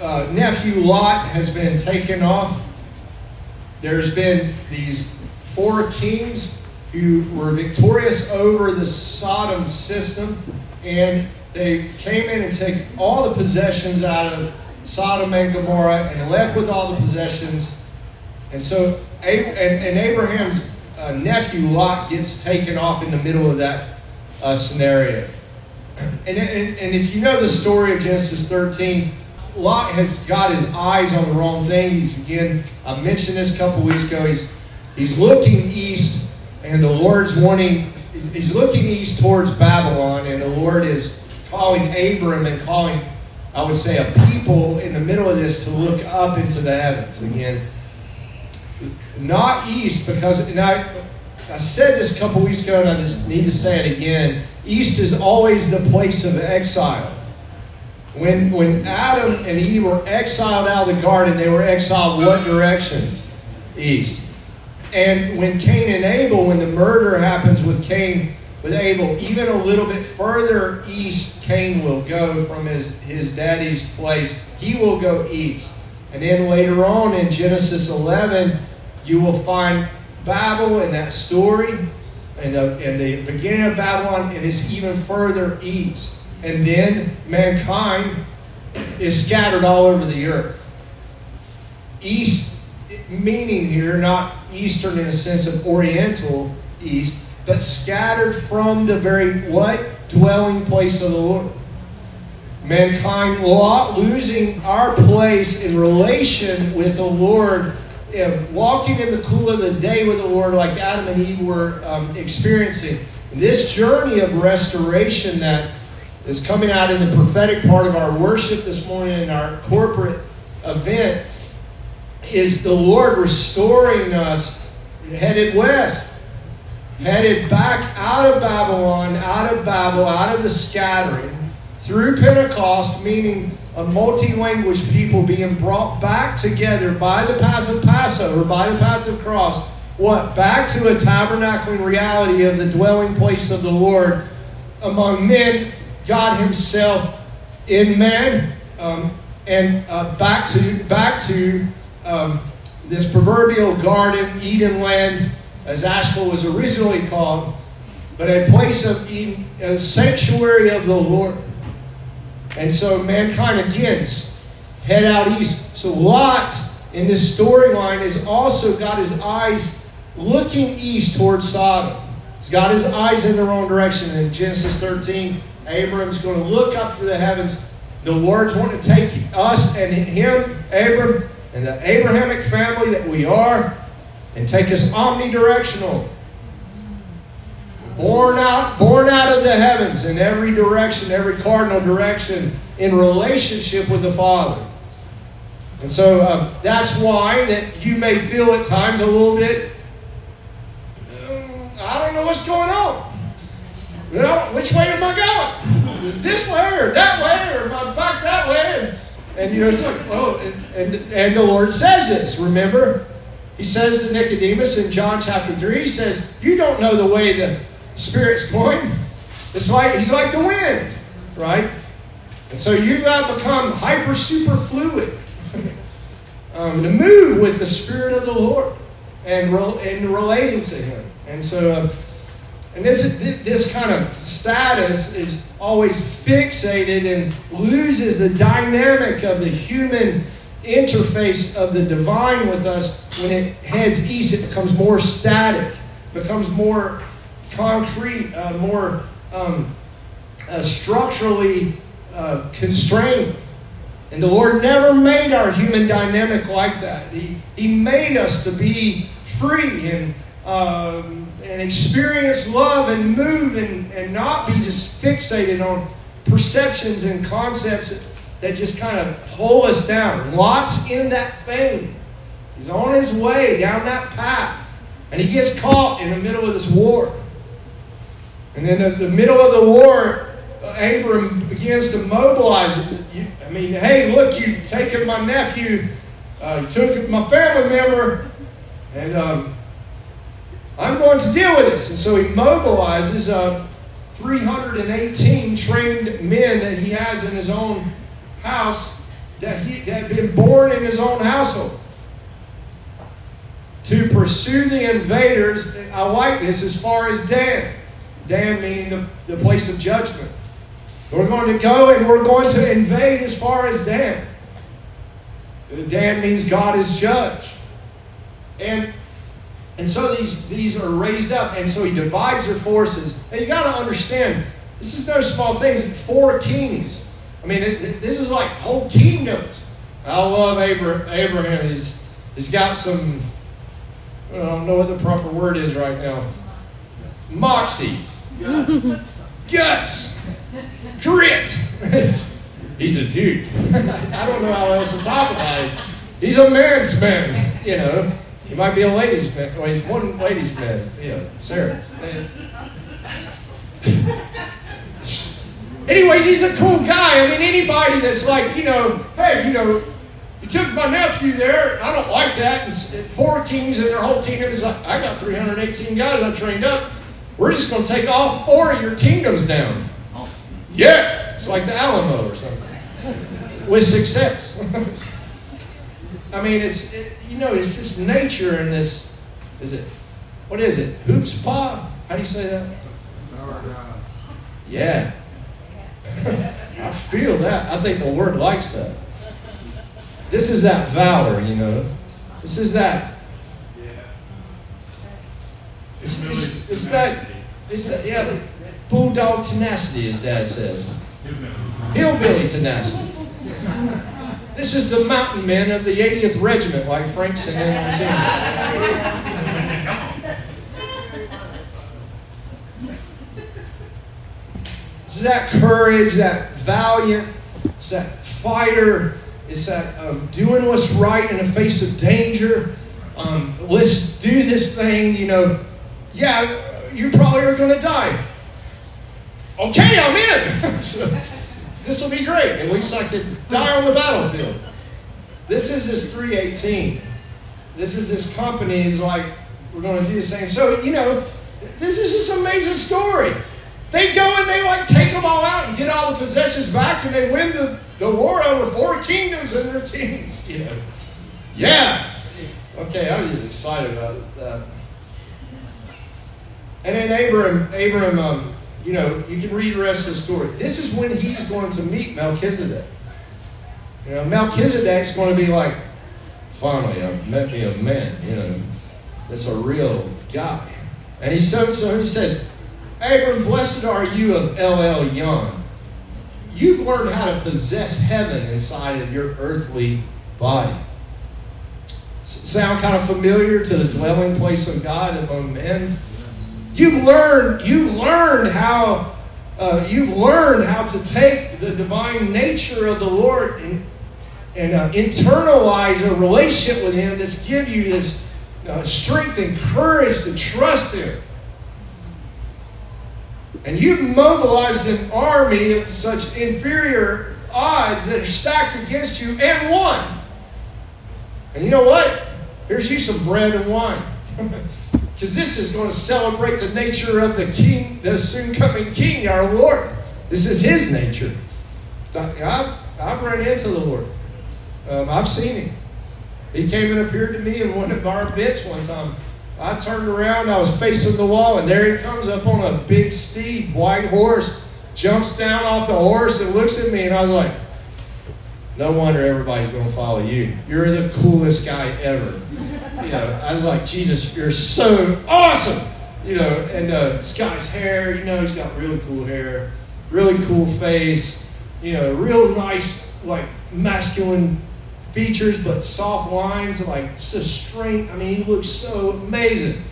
uh, nephew Lot has been taken off. There's been these four kings who were victorious over the Sodom system, and they came in and took all the possessions out of Sodom and Gomorrah and left with all the possessions. And so, and, Abraham's uh, nephew Lot gets taken off in the middle of that uh, scenario. And, and, and if you know the story of Genesis 13, Lot has got his eyes on the wrong thing. He's again, I mentioned this a couple weeks ago. He's he's looking east, and the Lord's wanting. He's looking east towards Babylon, and the Lord is calling Abram and calling, I would say, a people in the middle of this to look up into the heavens again. Not east, because and I, I said this a couple weeks ago, and I just need to say it again. East is always the place of exile. When, when Adam and Eve were exiled out of the garden, they were exiled what direction? East. And when Cain and Abel, when the murder happens with Cain, with Abel, even a little bit further east, Cain will go from his, his daddy's place. He will go east. And then later on in Genesis 11, you will find Babel in that story, and the, and the beginning of Babylon, and it's even further east. And then mankind is scattered all over the earth. East meaning here, not Eastern in a sense of Oriental East, but scattered from the very what? Dwelling place of the Lord. Mankind losing our place in relation with the Lord, walking in the cool of the day with the Lord, like Adam and Eve were um, experiencing. This journey of restoration that is coming out in the prophetic part of our worship this morning in our corporate event is the Lord restoring us headed west, headed back out of Babylon, out of Babel, out of the scattering, through Pentecost, meaning a multi language people being brought back together by the path of Passover, by the path of cross. What? Back to a tabernacling reality of the dwelling place of the Lord among men, God Himself in man, um, and uh, back to back to um, this proverbial garden, Eden land, as Asheville was originally called, but a place of Eden, a sanctuary of the Lord. And so mankind again head out east. So Lot in this storyline has also got his eyes looking east towards Sodom. He's got his eyes in the wrong direction. In Genesis 13, Abram's going to look up to the heavens. The Lord's want to take us and him, Abram, and the Abrahamic family that we are, and take us omnidirectional. Born out, born out of the heavens in every direction, every cardinal direction, in relationship with the Father. And so um, that's why that you may feel at times a little bit, um, I don't know what's going on. You know, which way am I going? Is this way or that way, or am I back that way? And, you know, it's like, oh, and, and, and the Lord says this, remember? He says to Nicodemus in John chapter 3, he says, You don't know the way the Spirit's going. It's like he's like the wind, right? And so you've got to become hyper super fluid um, to move with the Spirit of the Lord and, re- and relating to Him. And so, uh, and this this kind of status is always fixated and loses the dynamic of the human interface of the divine with us when it heads east. It becomes more static, becomes more concrete, uh, more um, uh, structurally uh, constrained. And the Lord never made our human dynamic like that. He, he made us to be free and, um, and experience love and move and, and not be just fixated on perceptions and concepts that just kind of hold us down. Lot's in that vein. He's on his way down that path. And he gets caught in the middle of this war. And then in the middle of the war, Abram begins to mobilize. I mean, hey, look, you've taken my nephew, uh, took my family member, and um, I'm going to deal with this. And so he mobilizes uh, 318 trained men that he has in his own house that, he, that had been born in his own household to pursue the invaders. I like this as far as Dan. Dan meaning the, the place of judgment. We're going to go and we're going to invade as far as Dan. Dan means God is judge. And and so these, these are raised up, and so he divides their forces. And you got to understand, this is no small thing. It's four kings. I mean, it, it, this is like whole kingdoms. I love Abraham. Abraham. He's, he's got some, I don't know what the proper word is right now. Moxie. Guts. Grit. He's a dude. I don't know how else to talk about it. He's a man's man, you know. He might be a ladies' man. Well, he's one ladies' man, know, Sarah. Anyways, he's a cool guy. I mean, anybody that's like, you know, hey, you know, you took my nephew there. I don't like that. And four kings and their whole kingdom is like, I got 318 guys I trained up. We're just going to take all four of your kingdoms down. Oh. Yeah, it's like the Alamo or something with success. I mean, it's it, you know, it's this nature and this. Is it? What is it? Hoops pa? How do you say that? Yeah. I feel that. I think the word likes that. This is that valor, you know. This is that. It's, it's, it's that. It's that. Yeah, bulldog tenacity, as Dad says. Hillbilly tenacity. This is the mountain men of the 80th Regiment, like Frank said in It's that courage, that valiant, it's that fighter, it's that um, doing what's right in the face of danger. Um, let's do this thing, you know. Yeah, you probably are going to die. Okay, I'm in. this will be great. At least I could die on the battlefield. This is this 318. This is this company is like, we're going to do this thing. So, you know, this is just amazing story. They go and they like take them all out and get all the possessions back and they win the, the war over four kingdoms and their kings, you know. Yeah. Okay, I was excited about that. And then Abram, Abram, um, you know, you can read the rest of the story. This is when he's going to meet Melchizedek. You know, Melchizedek's going to be like, finally, I've met me a man, you know, that's a real guy. And he so, so he says, Abram, blessed are you of El Elyon. You've learned how to possess heaven inside of your earthly body. S- sound kind of familiar to the dwelling place of God among men? You've learned, you've learned how uh, you've learned how to take the divine nature of the Lord and, and uh, internalize a relationship with Him that's give you this uh, strength and courage to trust Him. And you've mobilized an army of such inferior odds that are stacked against you and won. And you know what? Here's you some bread and wine. Because this is going to celebrate the nature of the king, the soon coming king, our Lord. This is his nature. I've, I've run into the Lord. Um, I've seen him. He came and appeared to me in one of our events one time. I turned around, I was facing the wall, and there he comes up on a big steed, white horse, jumps down off the horse and looks at me, and I was like, no wonder everybody's going to follow you. You're the coolest guy ever. Know, I was like, Jesus, you're so awesome. You know, and uh, this guy's hair, you know, he's got really cool hair, really cool face, you know, real nice, like masculine features, but soft lines, like so straight. I mean, he looks so amazing.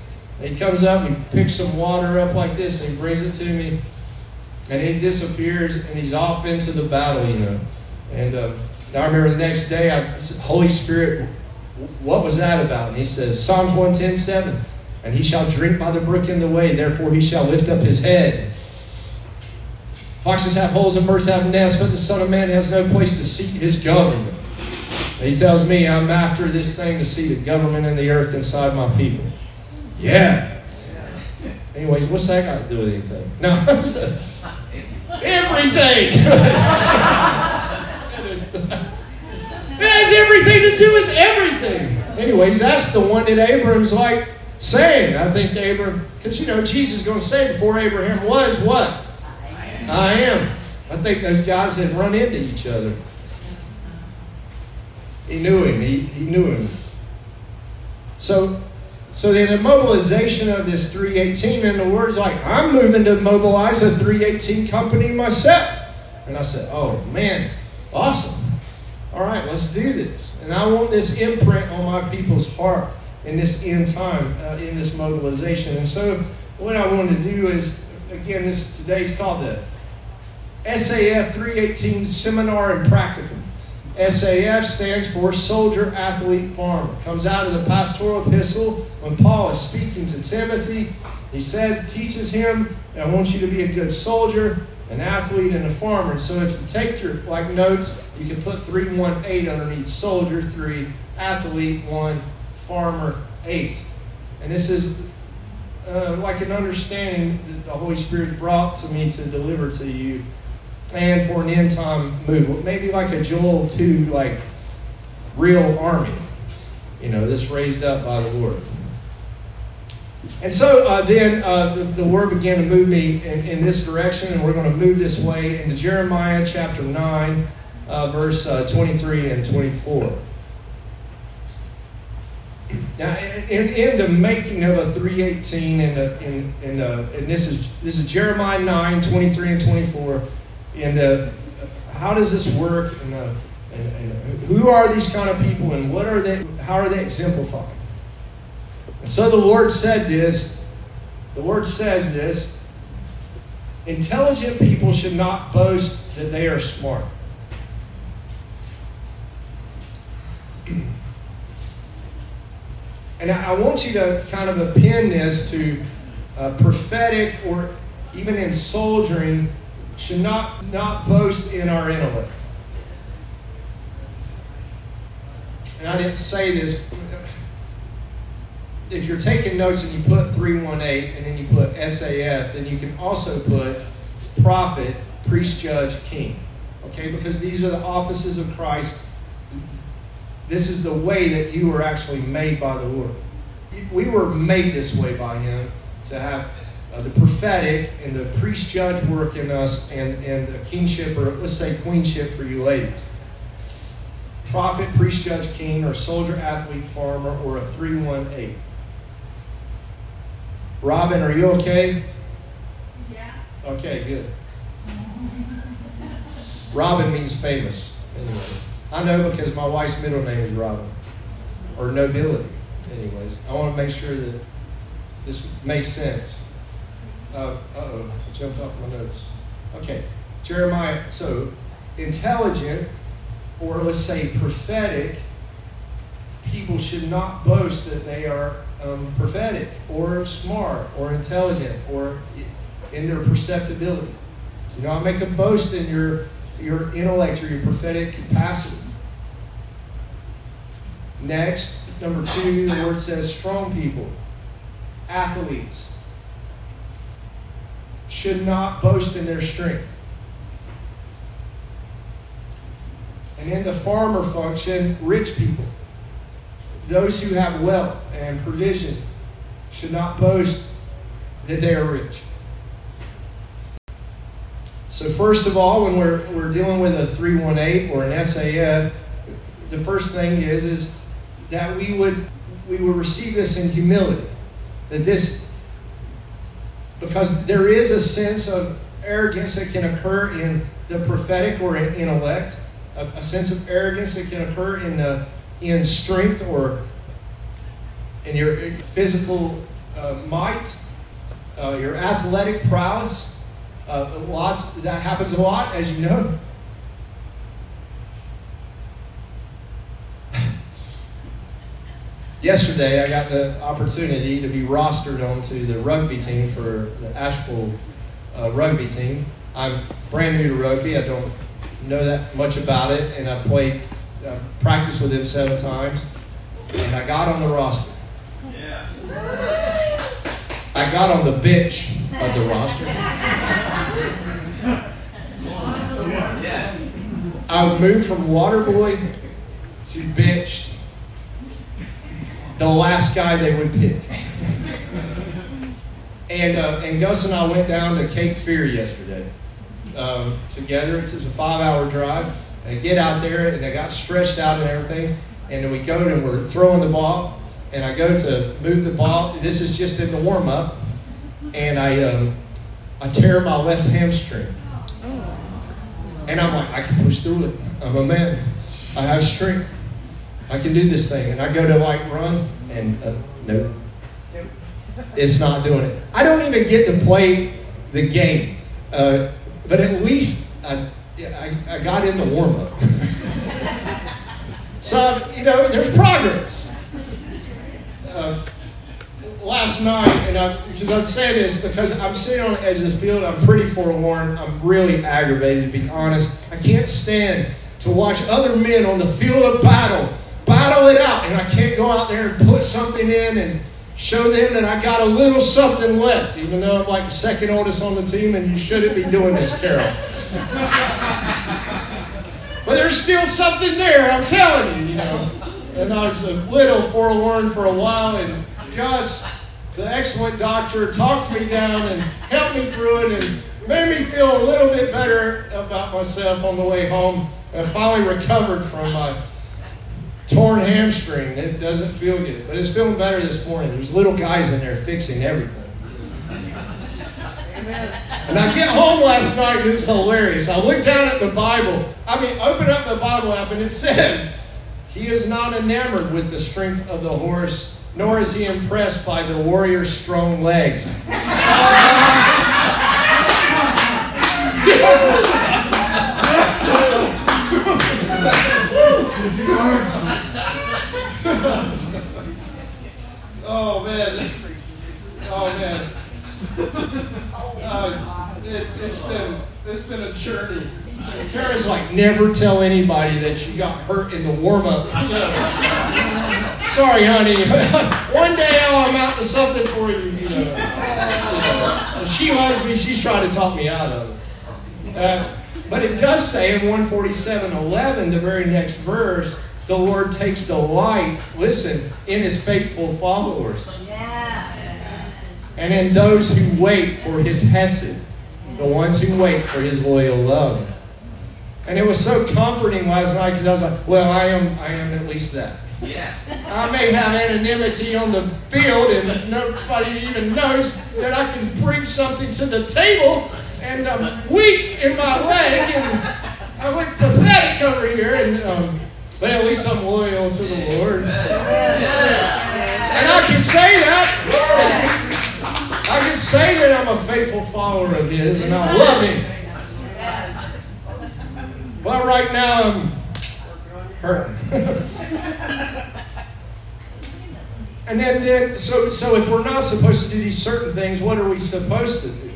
And he comes up and he picks some water up like this and he brings it to me. And he disappears and he's off into the battle, you know. And uh, I remember the next day, I Holy Spirit, what was that about? And he says, Psalms 110, 7. And he shall drink by the brook in the way, therefore he shall lift up his head. Foxes have holes and birds have nests, but the Son of Man has no place to seat his government. And he tells me I'm after this thing to see the government and the earth inside my people. Yeah. Anyways, what's that got to do with anything? No, everything. it has everything to do with everything. Anyways, that's the one that Abram's like saying. I think Abram, because you know, Jesus is going to say before Abraham was what? I am. I think those guys had run into each other. He knew him. He, he knew him. So, so then the mobilization of this 318, and the word's like, I'm moving to mobilize a 318 company myself. And I said, oh man, awesome. All right, let's do this. And I want this imprint on my people's heart in this end time, uh, in this mobilization. And so, what I want to do is, again, this today's called the SAF 318 Seminar and Practicum. SAF stands for Soldier Athlete Farmer. Comes out of the pastoral epistle when Paul is speaking to Timothy. He says, teaches him, I want you to be a good soldier, an athlete, and a farmer. So if you take your like notes, you can put 318 underneath soldier, 3, athlete, 1, farmer, 8. And this is uh, like an understanding that the Holy Spirit brought to me to deliver to you and for an end time move. Maybe like a Joel 2, like real army, you know, this raised up by the Lord. And so uh, then uh, the, the, word began to move me in, in, this direction, and we're going to move this way into Jeremiah chapter 9, uh, verse uh, 23 and 24. Now, in, in the making of a 318, and, in, in, and this is this is Jeremiah 9, 23 and 24, and uh, how does this work, and, uh, and, and who are these kind of people, and what are they, how are they exemplified? And so the Lord said this, the Lord says this, intelligent people should not boast that they are smart. And I want you to kind of append this to uh, prophetic or even in soldiering, should not, not boast in our intellect. And I didn't say this. If you're taking notes and you put 318 and then you put SAF, then you can also put prophet, priest, judge, king. Okay? Because these are the offices of Christ this is the way that you were actually made by the Lord. We were made this way by Him to have uh, the prophetic and the priest judge work in us and, and the kingship, or let's say queenship for you ladies. Prophet, priest, judge, king, or soldier, athlete, farmer, or a 318. Robin, are you okay? Yeah. Okay, good. Robin means famous, anyways. I know because my wife's middle name is Robin, or nobility. Anyways, I want to make sure that this makes sense. Uh oh, I jumped off my notes. Okay, Jeremiah. So, intelligent, or let's say prophetic, people should not boast that they are um, prophetic, or smart, or intelligent, or in their perceptibility. Do not make a boast in your your intellect or your prophetic capacity. Next, number two, the word says strong people, athletes, should not boast in their strength. And in the farmer function, rich people, those who have wealth and provision, should not boast that they are rich. So, first of all, when we're, we're dealing with a 318 or an SAF, the first thing is, is that we would we would receive this in humility. That this because there is a sense of arrogance that can occur in the prophetic or in intellect, a, a sense of arrogance that can occur in the, in strength or in your physical uh, might, uh, your athletic prowess. Uh, lots that happens a lot, as you know. yesterday I got the opportunity to be rostered onto the rugby team for the Asheville uh, rugby team. I'm brand new to rugby. I don't know that much about it, and I played, uh, practiced with him seven times, and I got on the roster. Yeah. I got on the bench of the roster. I moved from water boy to benched the last guy they would pick. and, uh, and Gus and I went down to Cape Fear yesterday um, together. It's a five hour drive. And get out there, and I got stretched out and everything. And then we go and we're throwing the ball. And I go to move the ball. This is just in the warm up. And I, um, I tear my left hamstring. And I'm like, I can push through it. I'm a man. I have strength. I can do this thing. And I go to like run, and uh, nope. It's not doing it. I don't even get to play the game. Uh, but at least I, I, I got in the warm up. so, you know, there's progress. Uh, last night, and I, I'm saying this because I'm sitting on the edge of the field, I'm pretty forlorn, I'm really aggravated, to be honest. I can't stand to watch other men on the field of battle battle it out. And I can't go out there and put something in and show them that I got a little something left, even though I'm like second oldest on the team and you shouldn't be doing this, Carol. but there's still something there, I'm telling you, you know. And I was a little forlorn for a while, and Gus, the excellent doctor, talked me down and helped me through it and made me feel a little bit better about myself on the way home. I finally recovered from my torn hamstring. It doesn't feel good, but it's feeling better this morning. There's little guys in there fixing everything. And I get home last night, and it's hilarious. I look down at the Bible. I mean, open up the Bible app, and it says, He is not enamored with the strength of the horse, nor is he impressed by the warrior's strong legs. oh man. Oh man. Uh, it, has been it's been a journey. Kara's like, never tell anybody that you got hurt in the warm up. Sorry, honey. One day I'll amount to something for you. You know. Know. She loves me. She's trying to talk me out of it. Uh, but it does say in 147:11, the very next verse, the Lord takes delight, listen, in his faithful followers. And in those who wait for his hesed, the ones who wait for his loyal love. And it was so comforting last night because I was like, well, I am, I am at least that. Yeah. I may have anonymity on the field and nobody even knows that I can bring something to the table and I'm weak in my leg and I look pathetic over here and um, but at least I'm loyal to the Lord. And I can say that. I can say that I'm a faithful follower of His and I love Him. But right now I'm hurting. and then, then so, so if we're not supposed to do these certain things, what are we supposed to do?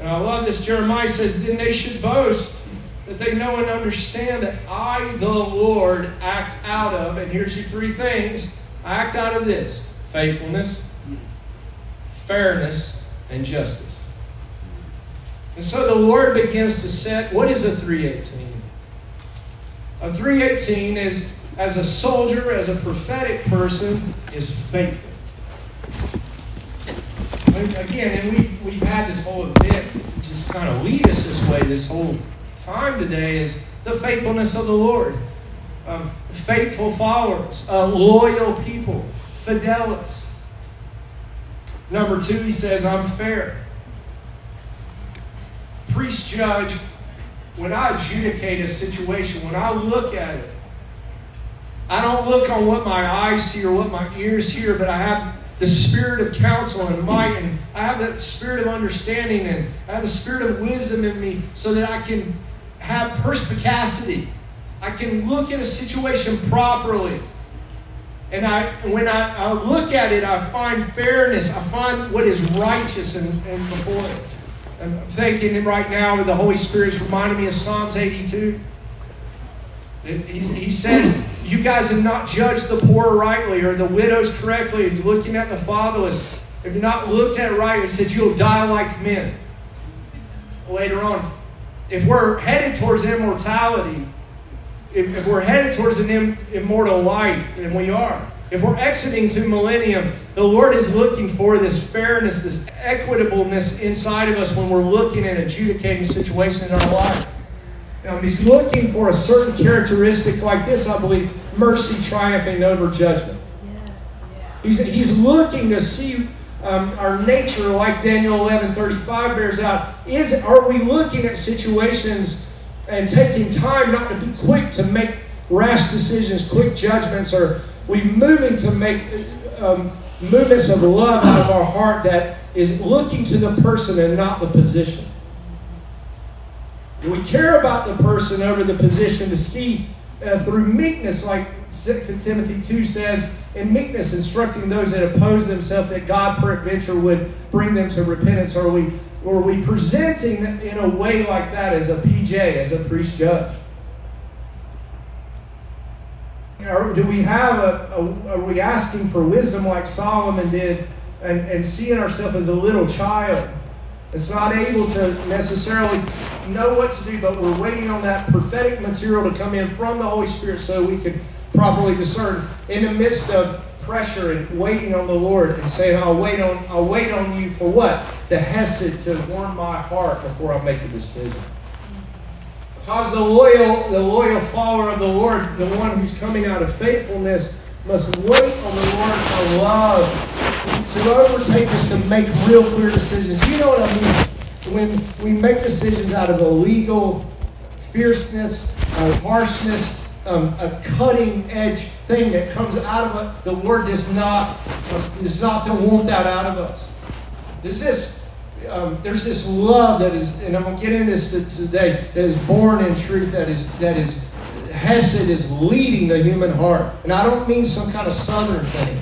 And I love this. Jeremiah says, Then they should boast that they know and understand that I, the Lord, act out of, and here's your three things I act out of this faithfulness, fairness, and justice. And so the Lord begins to set what is a 318? A 318 is, as a soldier, as a prophetic person, is faithful. Again, and we've, we've had this whole event just kind of lead us this way this whole time today is the faithfulness of the Lord. Um, faithful followers, uh, loyal people, fidelis. Number two, he says, I'm fair. Priest judge, when I adjudicate a situation, when I look at it, I don't look on what my eyes see or what my ears hear, but I have the spirit of counsel and might, and I have that spirit of understanding, and I have the spirit of wisdom in me so that I can have perspicacity. I can look at a situation properly. And I, when I, I look at it, I find fairness. I find what is righteous and, and before it. I'm thinking right now the Holy Spirit's reminding me of Psalms 82. He says, You guys have not judged the poor rightly or the widows correctly, looking at the fatherless. If you've not looked at it right, he said, You'll die like men. Later on, if we're headed towards immortality, if, if we're headed towards an Im- immortal life, and we are, if we're exiting to millennium, the Lord is looking for this fairness, this equitableness inside of us when we're looking and adjudicating situations in our life. Now, he's looking for a certain characteristic like this, I believe mercy triumphing over judgment. He's, he's looking to see um, our nature, like Daniel 11 35 bears out. Is, are we looking at situations and taking time not to be quick to make rash decisions, quick judgments, or we moving to make um, movements of love out of our heart that is looking to the person and not the position? We care about the person over the position to see uh, through meekness, like 2 Timothy 2 says, in meekness, instructing those that oppose themselves that God peradventure would bring them to repentance. Are we, are we presenting in a way like that as a PJ, as a priest judge? Or do we have a, a, are we asking for wisdom like Solomon did and, and seeing ourselves as a little child? It's not able to necessarily know what to do, but we're waiting on that prophetic material to come in from the Holy Spirit so we can properly discern in the midst of pressure and waiting on the Lord and saying, I'll wait on I'll wait on you for what? The hesed to warm my heart before I make a decision. Because the loyal, the loyal follower of the Lord, the one who's coming out of faithfulness, must wait on the Lord for love to overtake us to make real clear decisions. You know what I mean? When we make decisions out of illegal fierceness, uh, harshness, um, a cutting edge thing that comes out of it, the Lord does not does not want that out of us. There's this um, there's this love that is, and I'm to get into this today, that is born in truth, that is that is Hesed is leading the human heart. And I don't mean some kind of southern thing.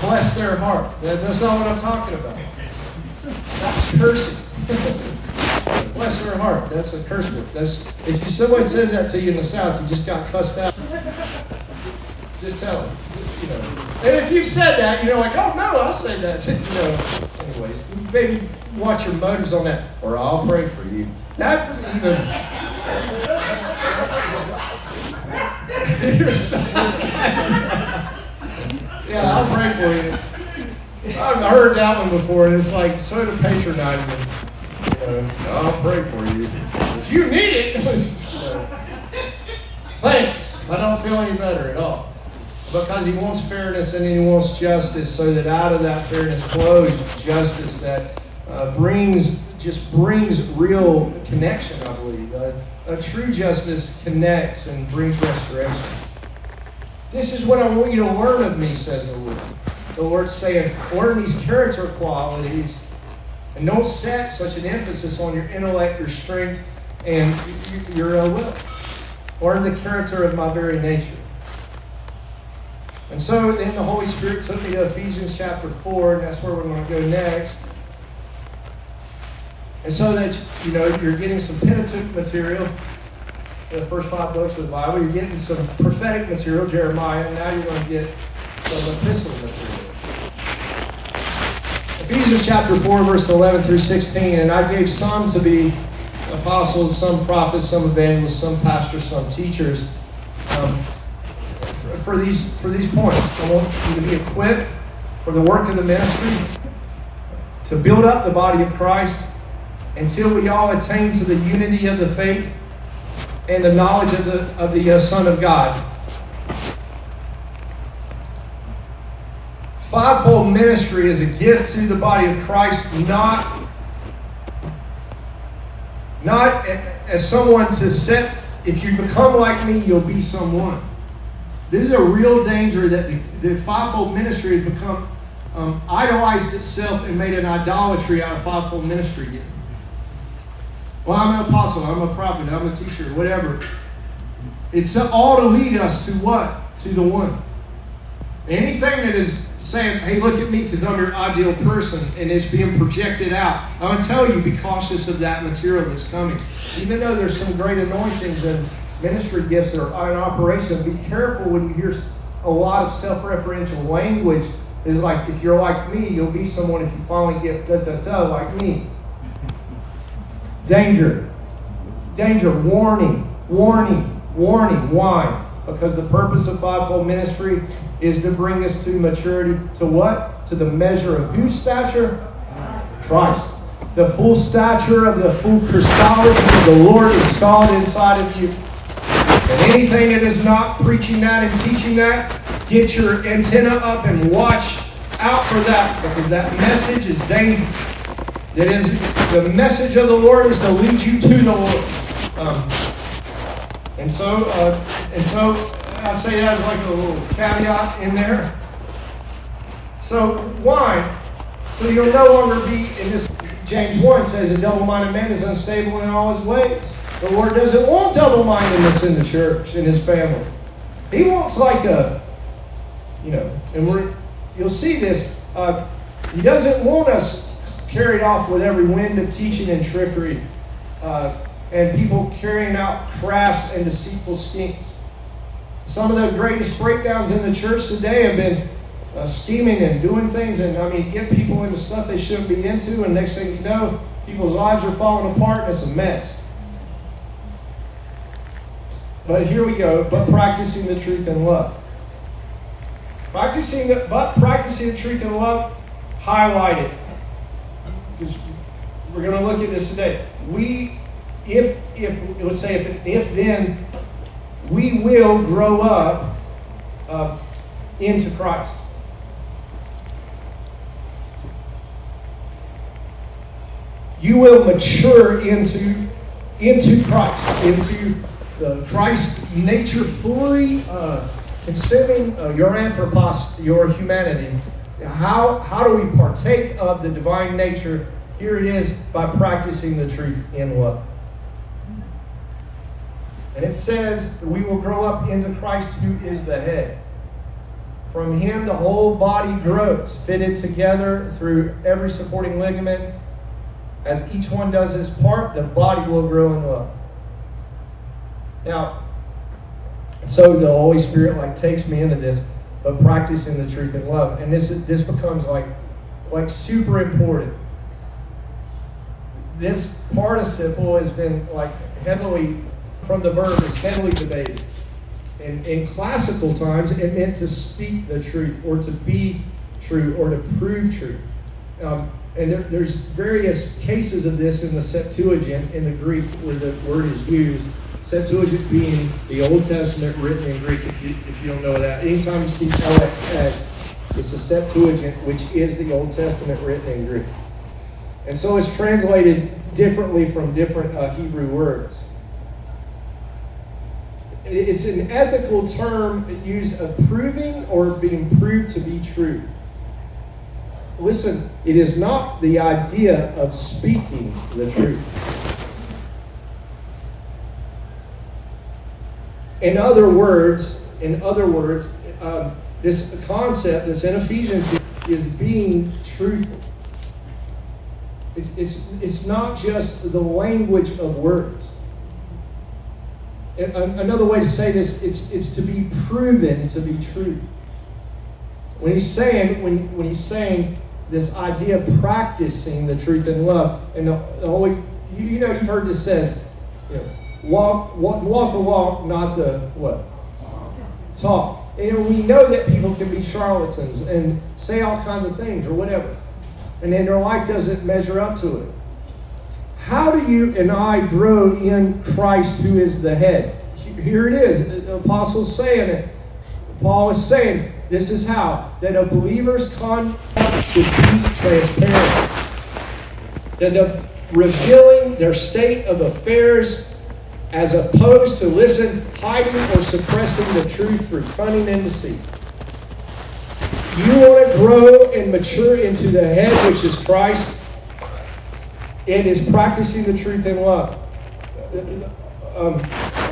Bless their heart. That's not what I'm talking about. That's cursing. bless their heart. That's a curse word. That's if somebody says that to you in the South, you just got cussed out. Just tell them. You know. And if you said that, you know, like, oh no, I said that. To, you know. Anyways, maybe watch your motives on that, or I'll pray for you. That's even. yeah, I'll pray for you. I've heard that one before, and it's like sort of patronizing. Know, I'll pray for you. But you need it. Thanks. I don't feel any better at all. Because he wants fairness and he wants justice, so that out of that fairness flows justice that uh, brings just brings real connection. I believe uh, a true justice connects and brings restoration. This is what I want you to learn of me, says the Lord. The Lord's saying, learn these character qualities and don't set such an emphasis on your intellect, your strength, and your will. Learn the character of my very nature. And so then the Holy Spirit took me to Ephesians chapter 4, and that's where we're going to go next. And so that, you know, you're getting some Pentateuch material the first five books of the Bible. You're getting some prophetic material, Jeremiah, and now you're going to get some epistle material. Ephesians chapter 4, verse 11 through 16. And I gave some to be apostles, some prophets, some evangelists, some pastors, some teachers. Um, for these for these points, I want you to be equipped for the work of the ministry, to build up the body of Christ until we all attain to the unity of the faith and the knowledge of the, of the uh, Son of God. Fivefold ministry is a gift to the body of Christ, not, not as someone to set, if you become like me, you'll be someone. This is a real danger that the, fivefold ministry has become um, idolized itself and made an idolatry out of fivefold ministry. Well, I'm an apostle, I'm a prophet, I'm a teacher, whatever. It's all to lead us to what? To the one. Anything that is saying, hey, look at me because I'm your ideal person and it's being projected out, I'm going to tell you, be cautious of that material that's coming. Even though there's some great anointings and ministry gifts that are in operation, be careful when you hear a lot of self referential language. Is like, if you're like me, you'll be someone if you finally get da da da like me. Danger. Danger. Warning. Warning. Warning. Why? Because the purpose of fivefold ministry is to bring us to maturity. To what? To the measure of whose stature? Christ. The full stature of the full Christology of the Lord installed inside of you. And anything that is not preaching that and teaching that, get your antenna up and watch out for that because that message is dangerous. It is the message of the Lord is to lead you to the Lord. Um, and so, uh, and so, I say that as like a little caveat in there. So why? So you'll no longer be in this. James 1 says a double-minded man is unstable in all his ways. The Lord doesn't want double-mindedness in the church, in his family. He wants like a, you know, and we're, you'll see this. Uh, he doesn't want us carried off with every wind of teaching and trickery, uh, and people carrying out crafts and deceitful schemes. Some of the greatest breakdowns in the church today have been uh, scheming and doing things, and I mean, get people into stuff they shouldn't be into, and next thing you know, people's lives are falling apart, and it's a mess. But here we go, but practicing the truth in love. Practicing the, but practicing the truth in love, highlight it because we're going to look at this today. We if, if let's say if, if then we will grow up uh, into Christ. You will mature into, into Christ, into the Christ nature fully uh, consuming uh, your anthropos, your humanity. How, how do we partake of the divine nature? Here it is by practicing the truth in love. And it says we will grow up into Christ who is the head. From him, the whole body grows, fitted together through every supporting ligament. As each one does his part, the body will grow in love. Now, so the Holy Spirit like takes me into this, but practicing the truth in love, and this this becomes like like super important. This participle has been like heavily from the verb is heavily debated. In, in classical times, it meant to speak the truth or to be true or to prove true. Um, and there, there's various cases of this in the Septuagint in the Greek where the word is used. Septuagint being the Old Testament written in Greek, if you, if you don't know that. Anytime you see LXX, it's the Septuagint, which is the Old Testament written in Greek. And so it's translated differently from different uh, Hebrew words it's an ethical term used of proving or being proved to be true. Listen, it is not the idea of speaking the truth. In other words, in other words, um, this concept that's in Ephesians is being truthful. It's, it's, it's not just the language of words another way to say this, it's, it's to be proven to be true. When he's saying, when, when he's saying this idea of practicing the truth in love, and the, the Holy, you, you know, you've heard this says, you know, walk, walk, walk the walk, not the what? Talk. And we know that people can be charlatans and say all kinds of things or whatever. And then their life doesn't measure up to it. How do you and I grow in Christ who is the head? Here it is. The apostle's saying it. Paul is saying this is how that a believer's conduct should be transparent. That the revealing their state of affairs as opposed to listen, hiding or suppressing the truth through cunning and deceit. You want to grow and mature into the head, which is Christ. It is practicing the truth in love. Um,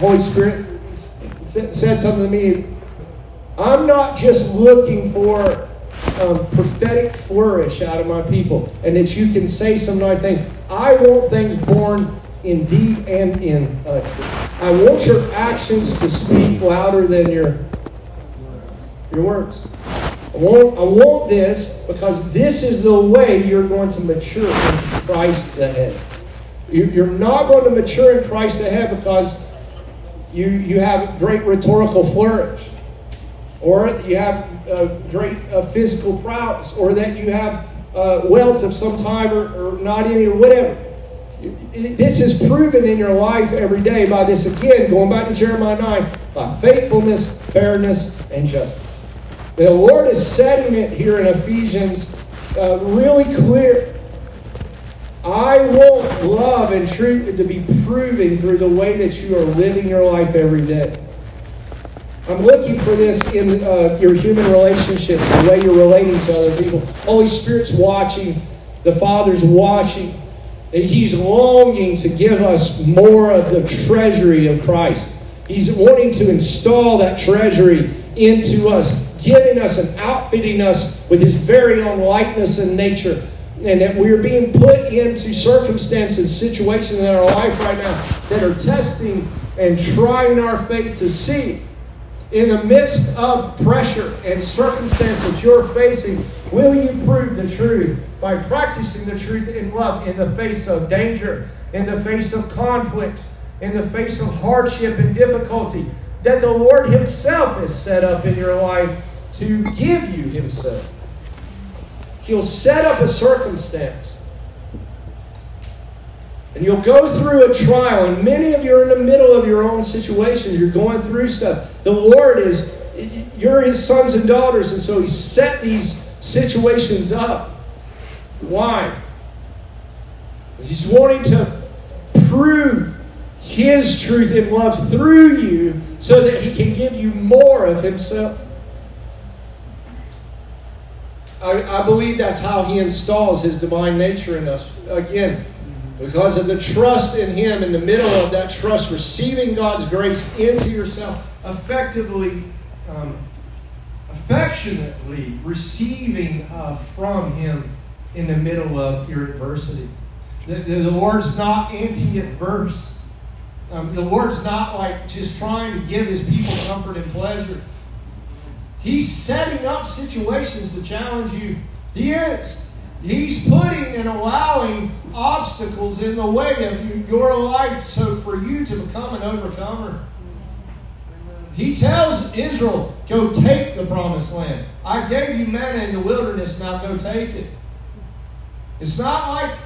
Holy Spirit said something to me. I'm not just looking for um, prophetic flourish out of my people and that you can say some nice things. I want things born in deed and in truth. I want your actions to speak louder than your, your words. I want, I want this because this is the way you're going to mature in Christ the head. You're not going to mature in Christ the head because you, you have great rhetorical flourish, or you have uh, great uh, physical prowess, or that you have uh, wealth of some type or, or not any, or whatever. This is proven in your life every day by this again, going back to Jeremiah 9, by faithfulness, fairness, and justice. The Lord is setting it here in Ephesians uh, really clear. I want love and truth to be proven through the way that you are living your life every day. I'm looking for this in uh, your human relationships, the way you're relating to other people. Holy Spirit's watching, the Father's watching. And He's longing to give us more of the treasury of Christ. He's wanting to install that treasury into us, giving us and outfitting us with His very own likeness and nature and that we're being put into circumstances, situations in our life right now that are testing and trying our faith to see. In the midst of pressure and circumstances you're facing, will you prove the truth by practicing the truth in love in the face of danger, in the face of conflicts, in the face of hardship and difficulty that the Lord Himself has set up in your life to give you Himself? He'll set up a circumstance. And you'll go through a trial, and many of you are in the middle of your own situations. You're going through stuff. The Lord is, you're His sons and daughters, and so He set these situations up. Why? Because He's wanting to prove His truth and love through you so that He can give you more of Himself. I, I believe that's how He installs His divine nature in us. Again, because of the trust in Him, in the middle of that trust, receiving God's grace into yourself, effectively, um, affectionately receiving uh, from Him in the middle of your adversity. The, the, the Lord's not anti adverse. Um, the Lord's not like just trying to give His people comfort and pleasure. He's setting up situations to challenge you. He is. He's putting and allowing obstacles in the way of your life so for you to become an overcomer. He tells Israel, go take the promised land. I gave you manna in the wilderness, now go take it. It's not like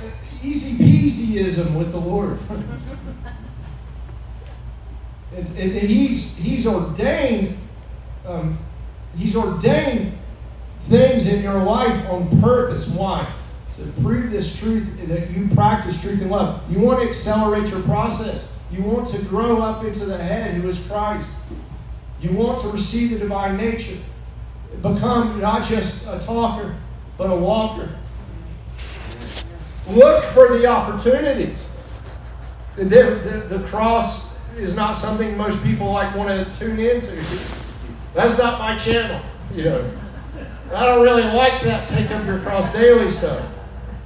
easy peasyism with the Lord. and, and he's, he's ordained um, he's ordained things in your life on purpose. Why? To prove this truth that you practice truth and love. You want to accelerate your process. You want to grow up into the head who is Christ. You want to receive the divine nature. Become not just a talker, but a walker. Look for the opportunities. The, the, the cross is not something most people like want to tune into. That's not my channel, you know. I don't really like that take up your cross daily stuff.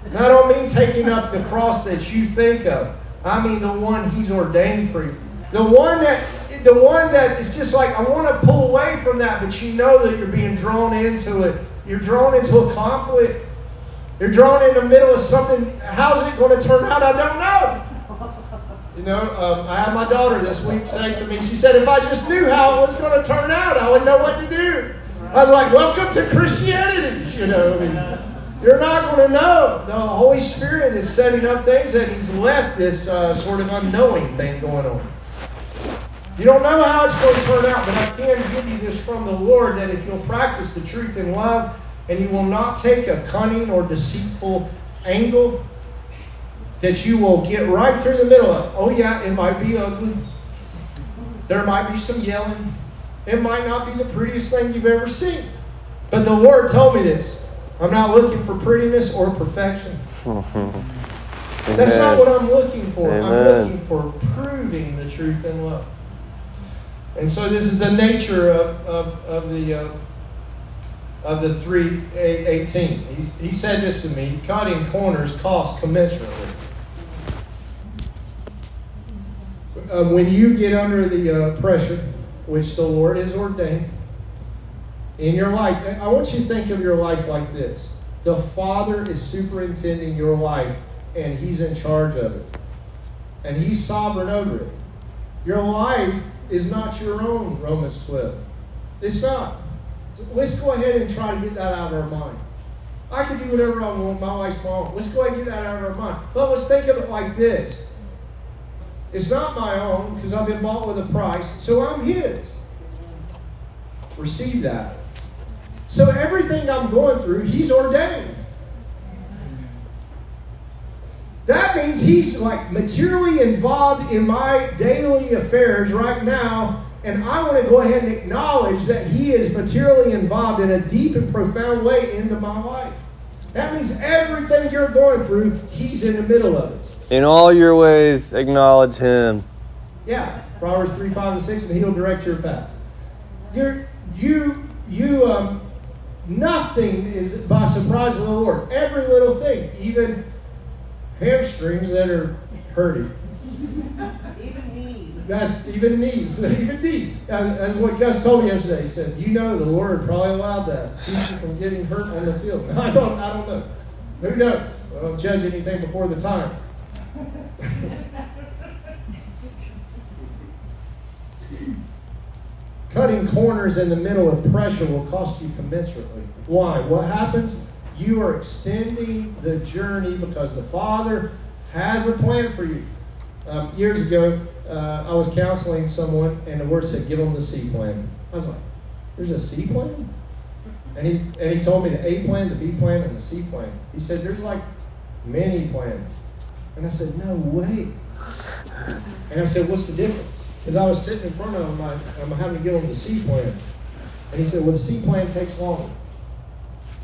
And I don't mean taking up the cross that you think of. I mean the one he's ordained for you. The one that the one that is just like I want to pull away from that, but you know that you're being drawn into it. You're drawn into a conflict. You're drawn in the middle of something. How's it going to turn out? I don't know. You know, um, I had my daughter this week saying to me, she said, if I just knew how it was going to turn out, I would know what to do. I was like, welcome to Christianity. You know, I mean, you're not going to know. The Holy Spirit is setting up things and He's left this uh, sort of unknowing thing going on. You don't know how it's going to turn out, but I can give you this from the Lord that if you'll practice the truth in love and you will not take a cunning or deceitful angle, that you will get right through the middle of. Oh, yeah, it might be ugly. There might be some yelling. It might not be the prettiest thing you've ever seen. But the Lord told me this. I'm not looking for prettiness or perfection. That's not what I'm looking for. Amen. I'm looking for proving the truth in love. And so this is the nature of, of, of the uh, of the 318. He, he said this to me cutting corners cost commensurately. Um, when you get under the uh, pressure, which the Lord has ordained in your life, I want you to think of your life like this the Father is superintending your life, and He's in charge of it, and He's sovereign over it. Your life is not your own, Romans 12. It's not. So let's go ahead and try to get that out of our mind. I can do whatever I want. My life's my own. Let's go ahead and get that out of our mind. But let's think of it like this. It's not my own because I've been bought with a price, so I'm His. Receive that. So everything I'm going through, He's ordained. That means He's like materially involved in my daily affairs right now and I want to go ahead and acknowledge that He is materially involved in a deep and profound way into my life. That means everything you're going through, He's in the middle of it. In all your ways, acknowledge Him. Yeah, Proverbs 3, 5, and 6, and He'll direct your path. You're, you, you, um, nothing is by surprise of the Lord. Every little thing, even hamstrings that are hurting. That even these, even. And that's what Gus told me yesterday. He said, "You know, the Lord probably allowed that keep you from getting hurt on the field." I don't, I don't know. Who knows? I don't judge anything before the time. Cutting corners in the middle of pressure will cost you commensurately. Why? What happens? You are extending the journey because the Father has a plan for you. Um, years ago, uh, I was counseling someone, and the word said, "Give them the C plan." I was like, "There's a C plan?" And he and he told me the A plan, the B plan, and the C plan. He said, "There's like many plans," and I said, "No way." And I said, "What's the difference?" Because I was sitting in front of him, I, I'm having to give him the C plan, and he said, "Well, the C plan takes longer."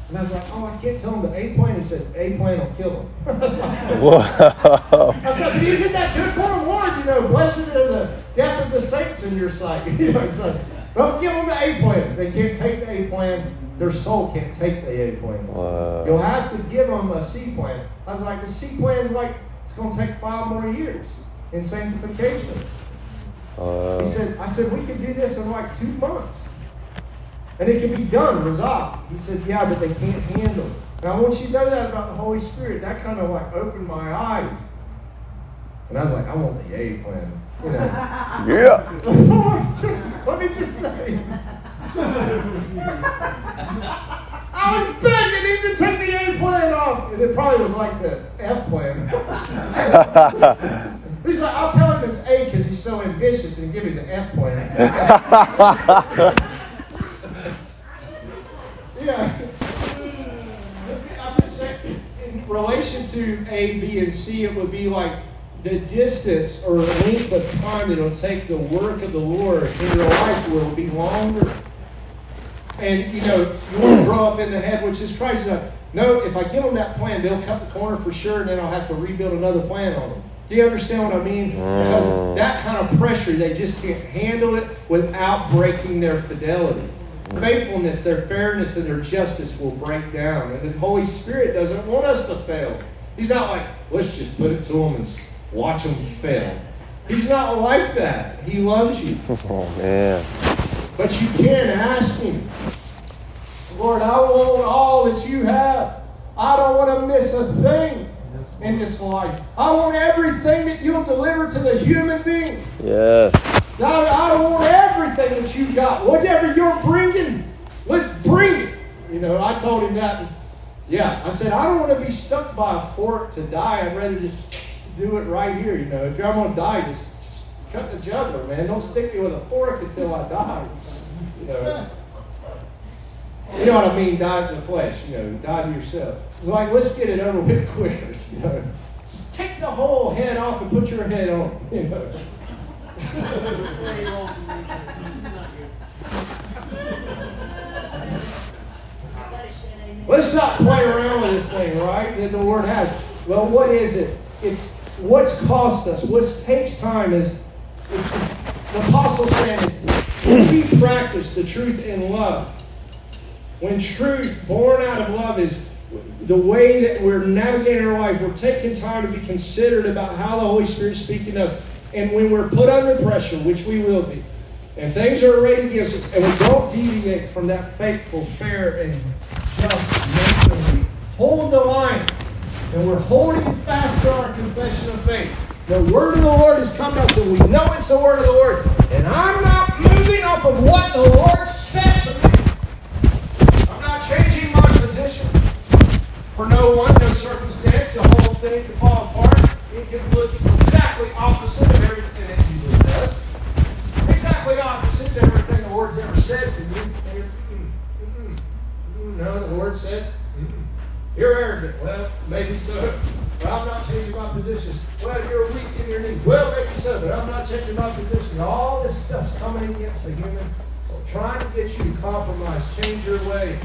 And I was like, oh, I can't tell him the A plan. He said, A plan will kill him. I was like, Whoa. I said, but isn't that good for a word? You know, blessed are the death of the saints in your sight. You know, it's like, don't give them the A plan. They can't take the A plan. Their soul can't take the A plan. Wow. You'll have to give them a C plan. I was like, the C plan's like, it's going to take five more years in sanctification. Wow. He said, I said, we could do this in like two months. And it can be done, resolved. He says, yeah, but they can't handle it. Now, once you know that about the Holy Spirit, that kind of like opened my eyes. And I was like, I want the A plan. You know. Yeah. Let me just say. I was begging him to take the A plan off. And it probably was like the F plan. He's like, I'll tell him it's A because he's so ambitious and give me the F plan. Yeah. I'm just saying, in relation to A, B, and C, it would be like the distance or length of time that it'll take the work of the Lord in your life will be longer. And, you know, you want to grow up in the head, which is Christ. Like, no, if I give them that plan, they'll cut the corner for sure, and then I'll have to rebuild another plan on them. Do you understand what I mean? Because that kind of pressure, they just can't handle it without breaking their fidelity faithfulness, their fairness, and their justice will break down. And the Holy Spirit doesn't want us to fail. He's not like, let's just put it to them and watch them fail. He's not like that. He loves you. Oh man. But you can ask Him, Lord, I want all that you have. I don't want to miss a thing in this life. I want everything that you'll deliver to the human being. Yes. God, I want everything that you've got. Whatever you're bringing, let's bring it. You know, I told him that. Yeah, I said, I don't want to be stuck by a fork to die. I'd rather just do it right here. You know, if I'm going to die, just, just cut the jugular, man. Don't stick me with a fork until I die. You know, you know what I mean? Die to the flesh. You know, die to yourself. It's like, let's get it over with quicker. You know, just take the whole head off and put your head on. You know. Let's not play around with this thing, right? That the Word has. Well, what is it? It's what's cost us. What takes time is the apostle when we practice the truth in love. When truth born out of love is the way that we're navigating our life, we're taking time to be considerate about how the Holy Spirit is speaking to us. And when we're put under pressure, which we will be, and things are arrayed against us, and we don't deviate from that faithful, fair, and just nature, we hold the line, and we're holding fast to our confession of faith. The word of the Lord has come to us, and we know it's the word of the Lord. And I'm not moving off of what the Lord says to me. I'm not changing my position for no one, no circumstance. The whole thing could fall apart. It could look exactly opposite of everything it usually does. Exactly opposite to everything the Lord's ever said to you. Mm, mm, mm, no, the Lord said, mm, you're arrogant. Well, maybe so. But I'm not changing my position. Well, you're weak in your knee. Well, maybe so, but I'm not changing my position. All this stuff's coming against the human. So trying to get you to compromise, change your way.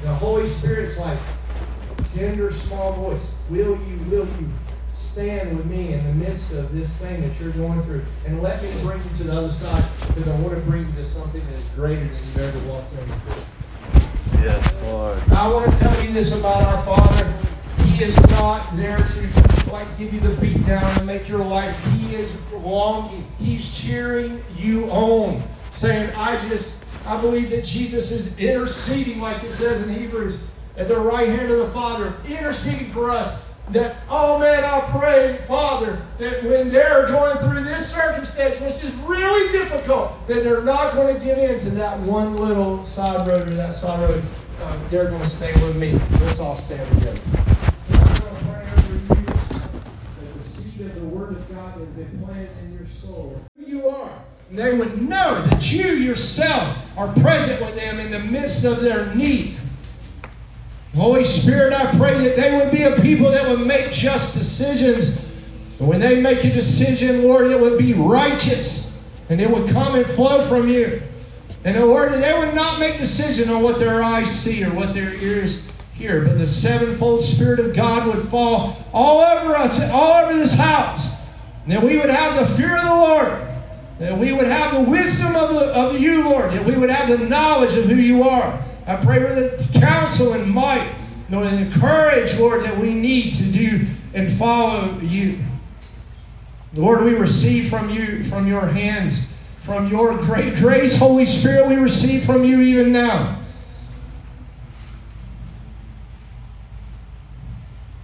The Holy Spirit's like, tender, small voice. Will you, will you stand with me in the midst of this thing that you're going through? And let me bring you to the other side because I want to bring you to something that is greater than you've ever walked in before. Yes, Lord. I want to tell you this about our Father. He is not there to like give you the beat down and make your life. He is longing. He's cheering you on, saying, "I just, I believe that Jesus is interceding, like it says in Hebrews, at the right hand of the Father, interceding for us." That, oh man, I pray, Father, that when they're going through this circumstance, which is really difficult, that they're not going to give in to that one little side road or that side road. Um, they're going to stay with me. Let's all stand together. That the seed of the Word of God in your soul. Who you are. They would know that you yourself are present with them in the midst of their need. Holy Spirit, I pray that they would be a people that would make just decisions. And when they make a decision, Lord, it would be righteous and it would come and flow from you. And oh, Lord, that they would not make decision on what their eyes see or what their ears hear, but the sevenfold Spirit of God would fall all over us, all over this house. And that we would have the fear of the Lord. That we would have the wisdom of, the, of you, Lord. That we would have the knowledge of who you are. I pray for the counsel and might, Lord, and the courage, Lord, that we need to do and follow you. Lord, we receive from you, from your hands, from your great grace, Holy Spirit, we receive from you even now.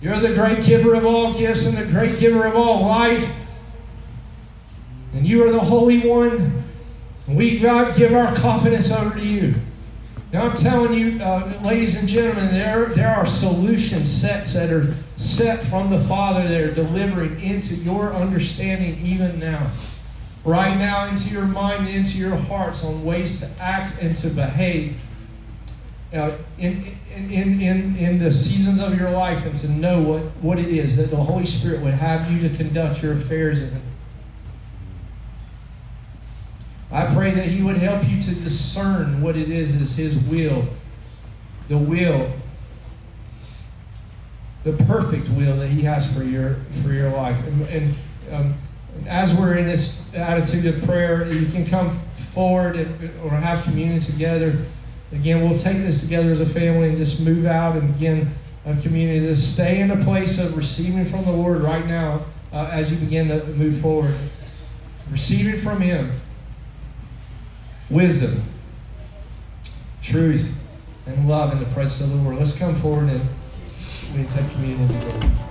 You're the great giver of all gifts and the great giver of all life. And you are the Holy One. We, God, give our confidence over to you. Now, I'm telling you, uh, ladies and gentlemen, there, there are solution sets that are set from the Father that are delivering into your understanding even now. Right now, into your mind, into your hearts on ways to act and to behave uh, in, in, in, in, in the seasons of your life and to know what, what it is that the Holy Spirit would have you to conduct your affairs in. I pray that He would help you to discern what it is is His will, the will, the perfect will that He has for your for your life. And, and um, as we're in this attitude of prayer, you can come forward or have communion together. Again, we'll take this together as a family and just move out and begin a community. Just stay in a place of receiving from the Lord right now uh, as you begin to move forward. Receiving from Him wisdom, truth, and love in the presence of the Lord. Let's come forward and we take communion together.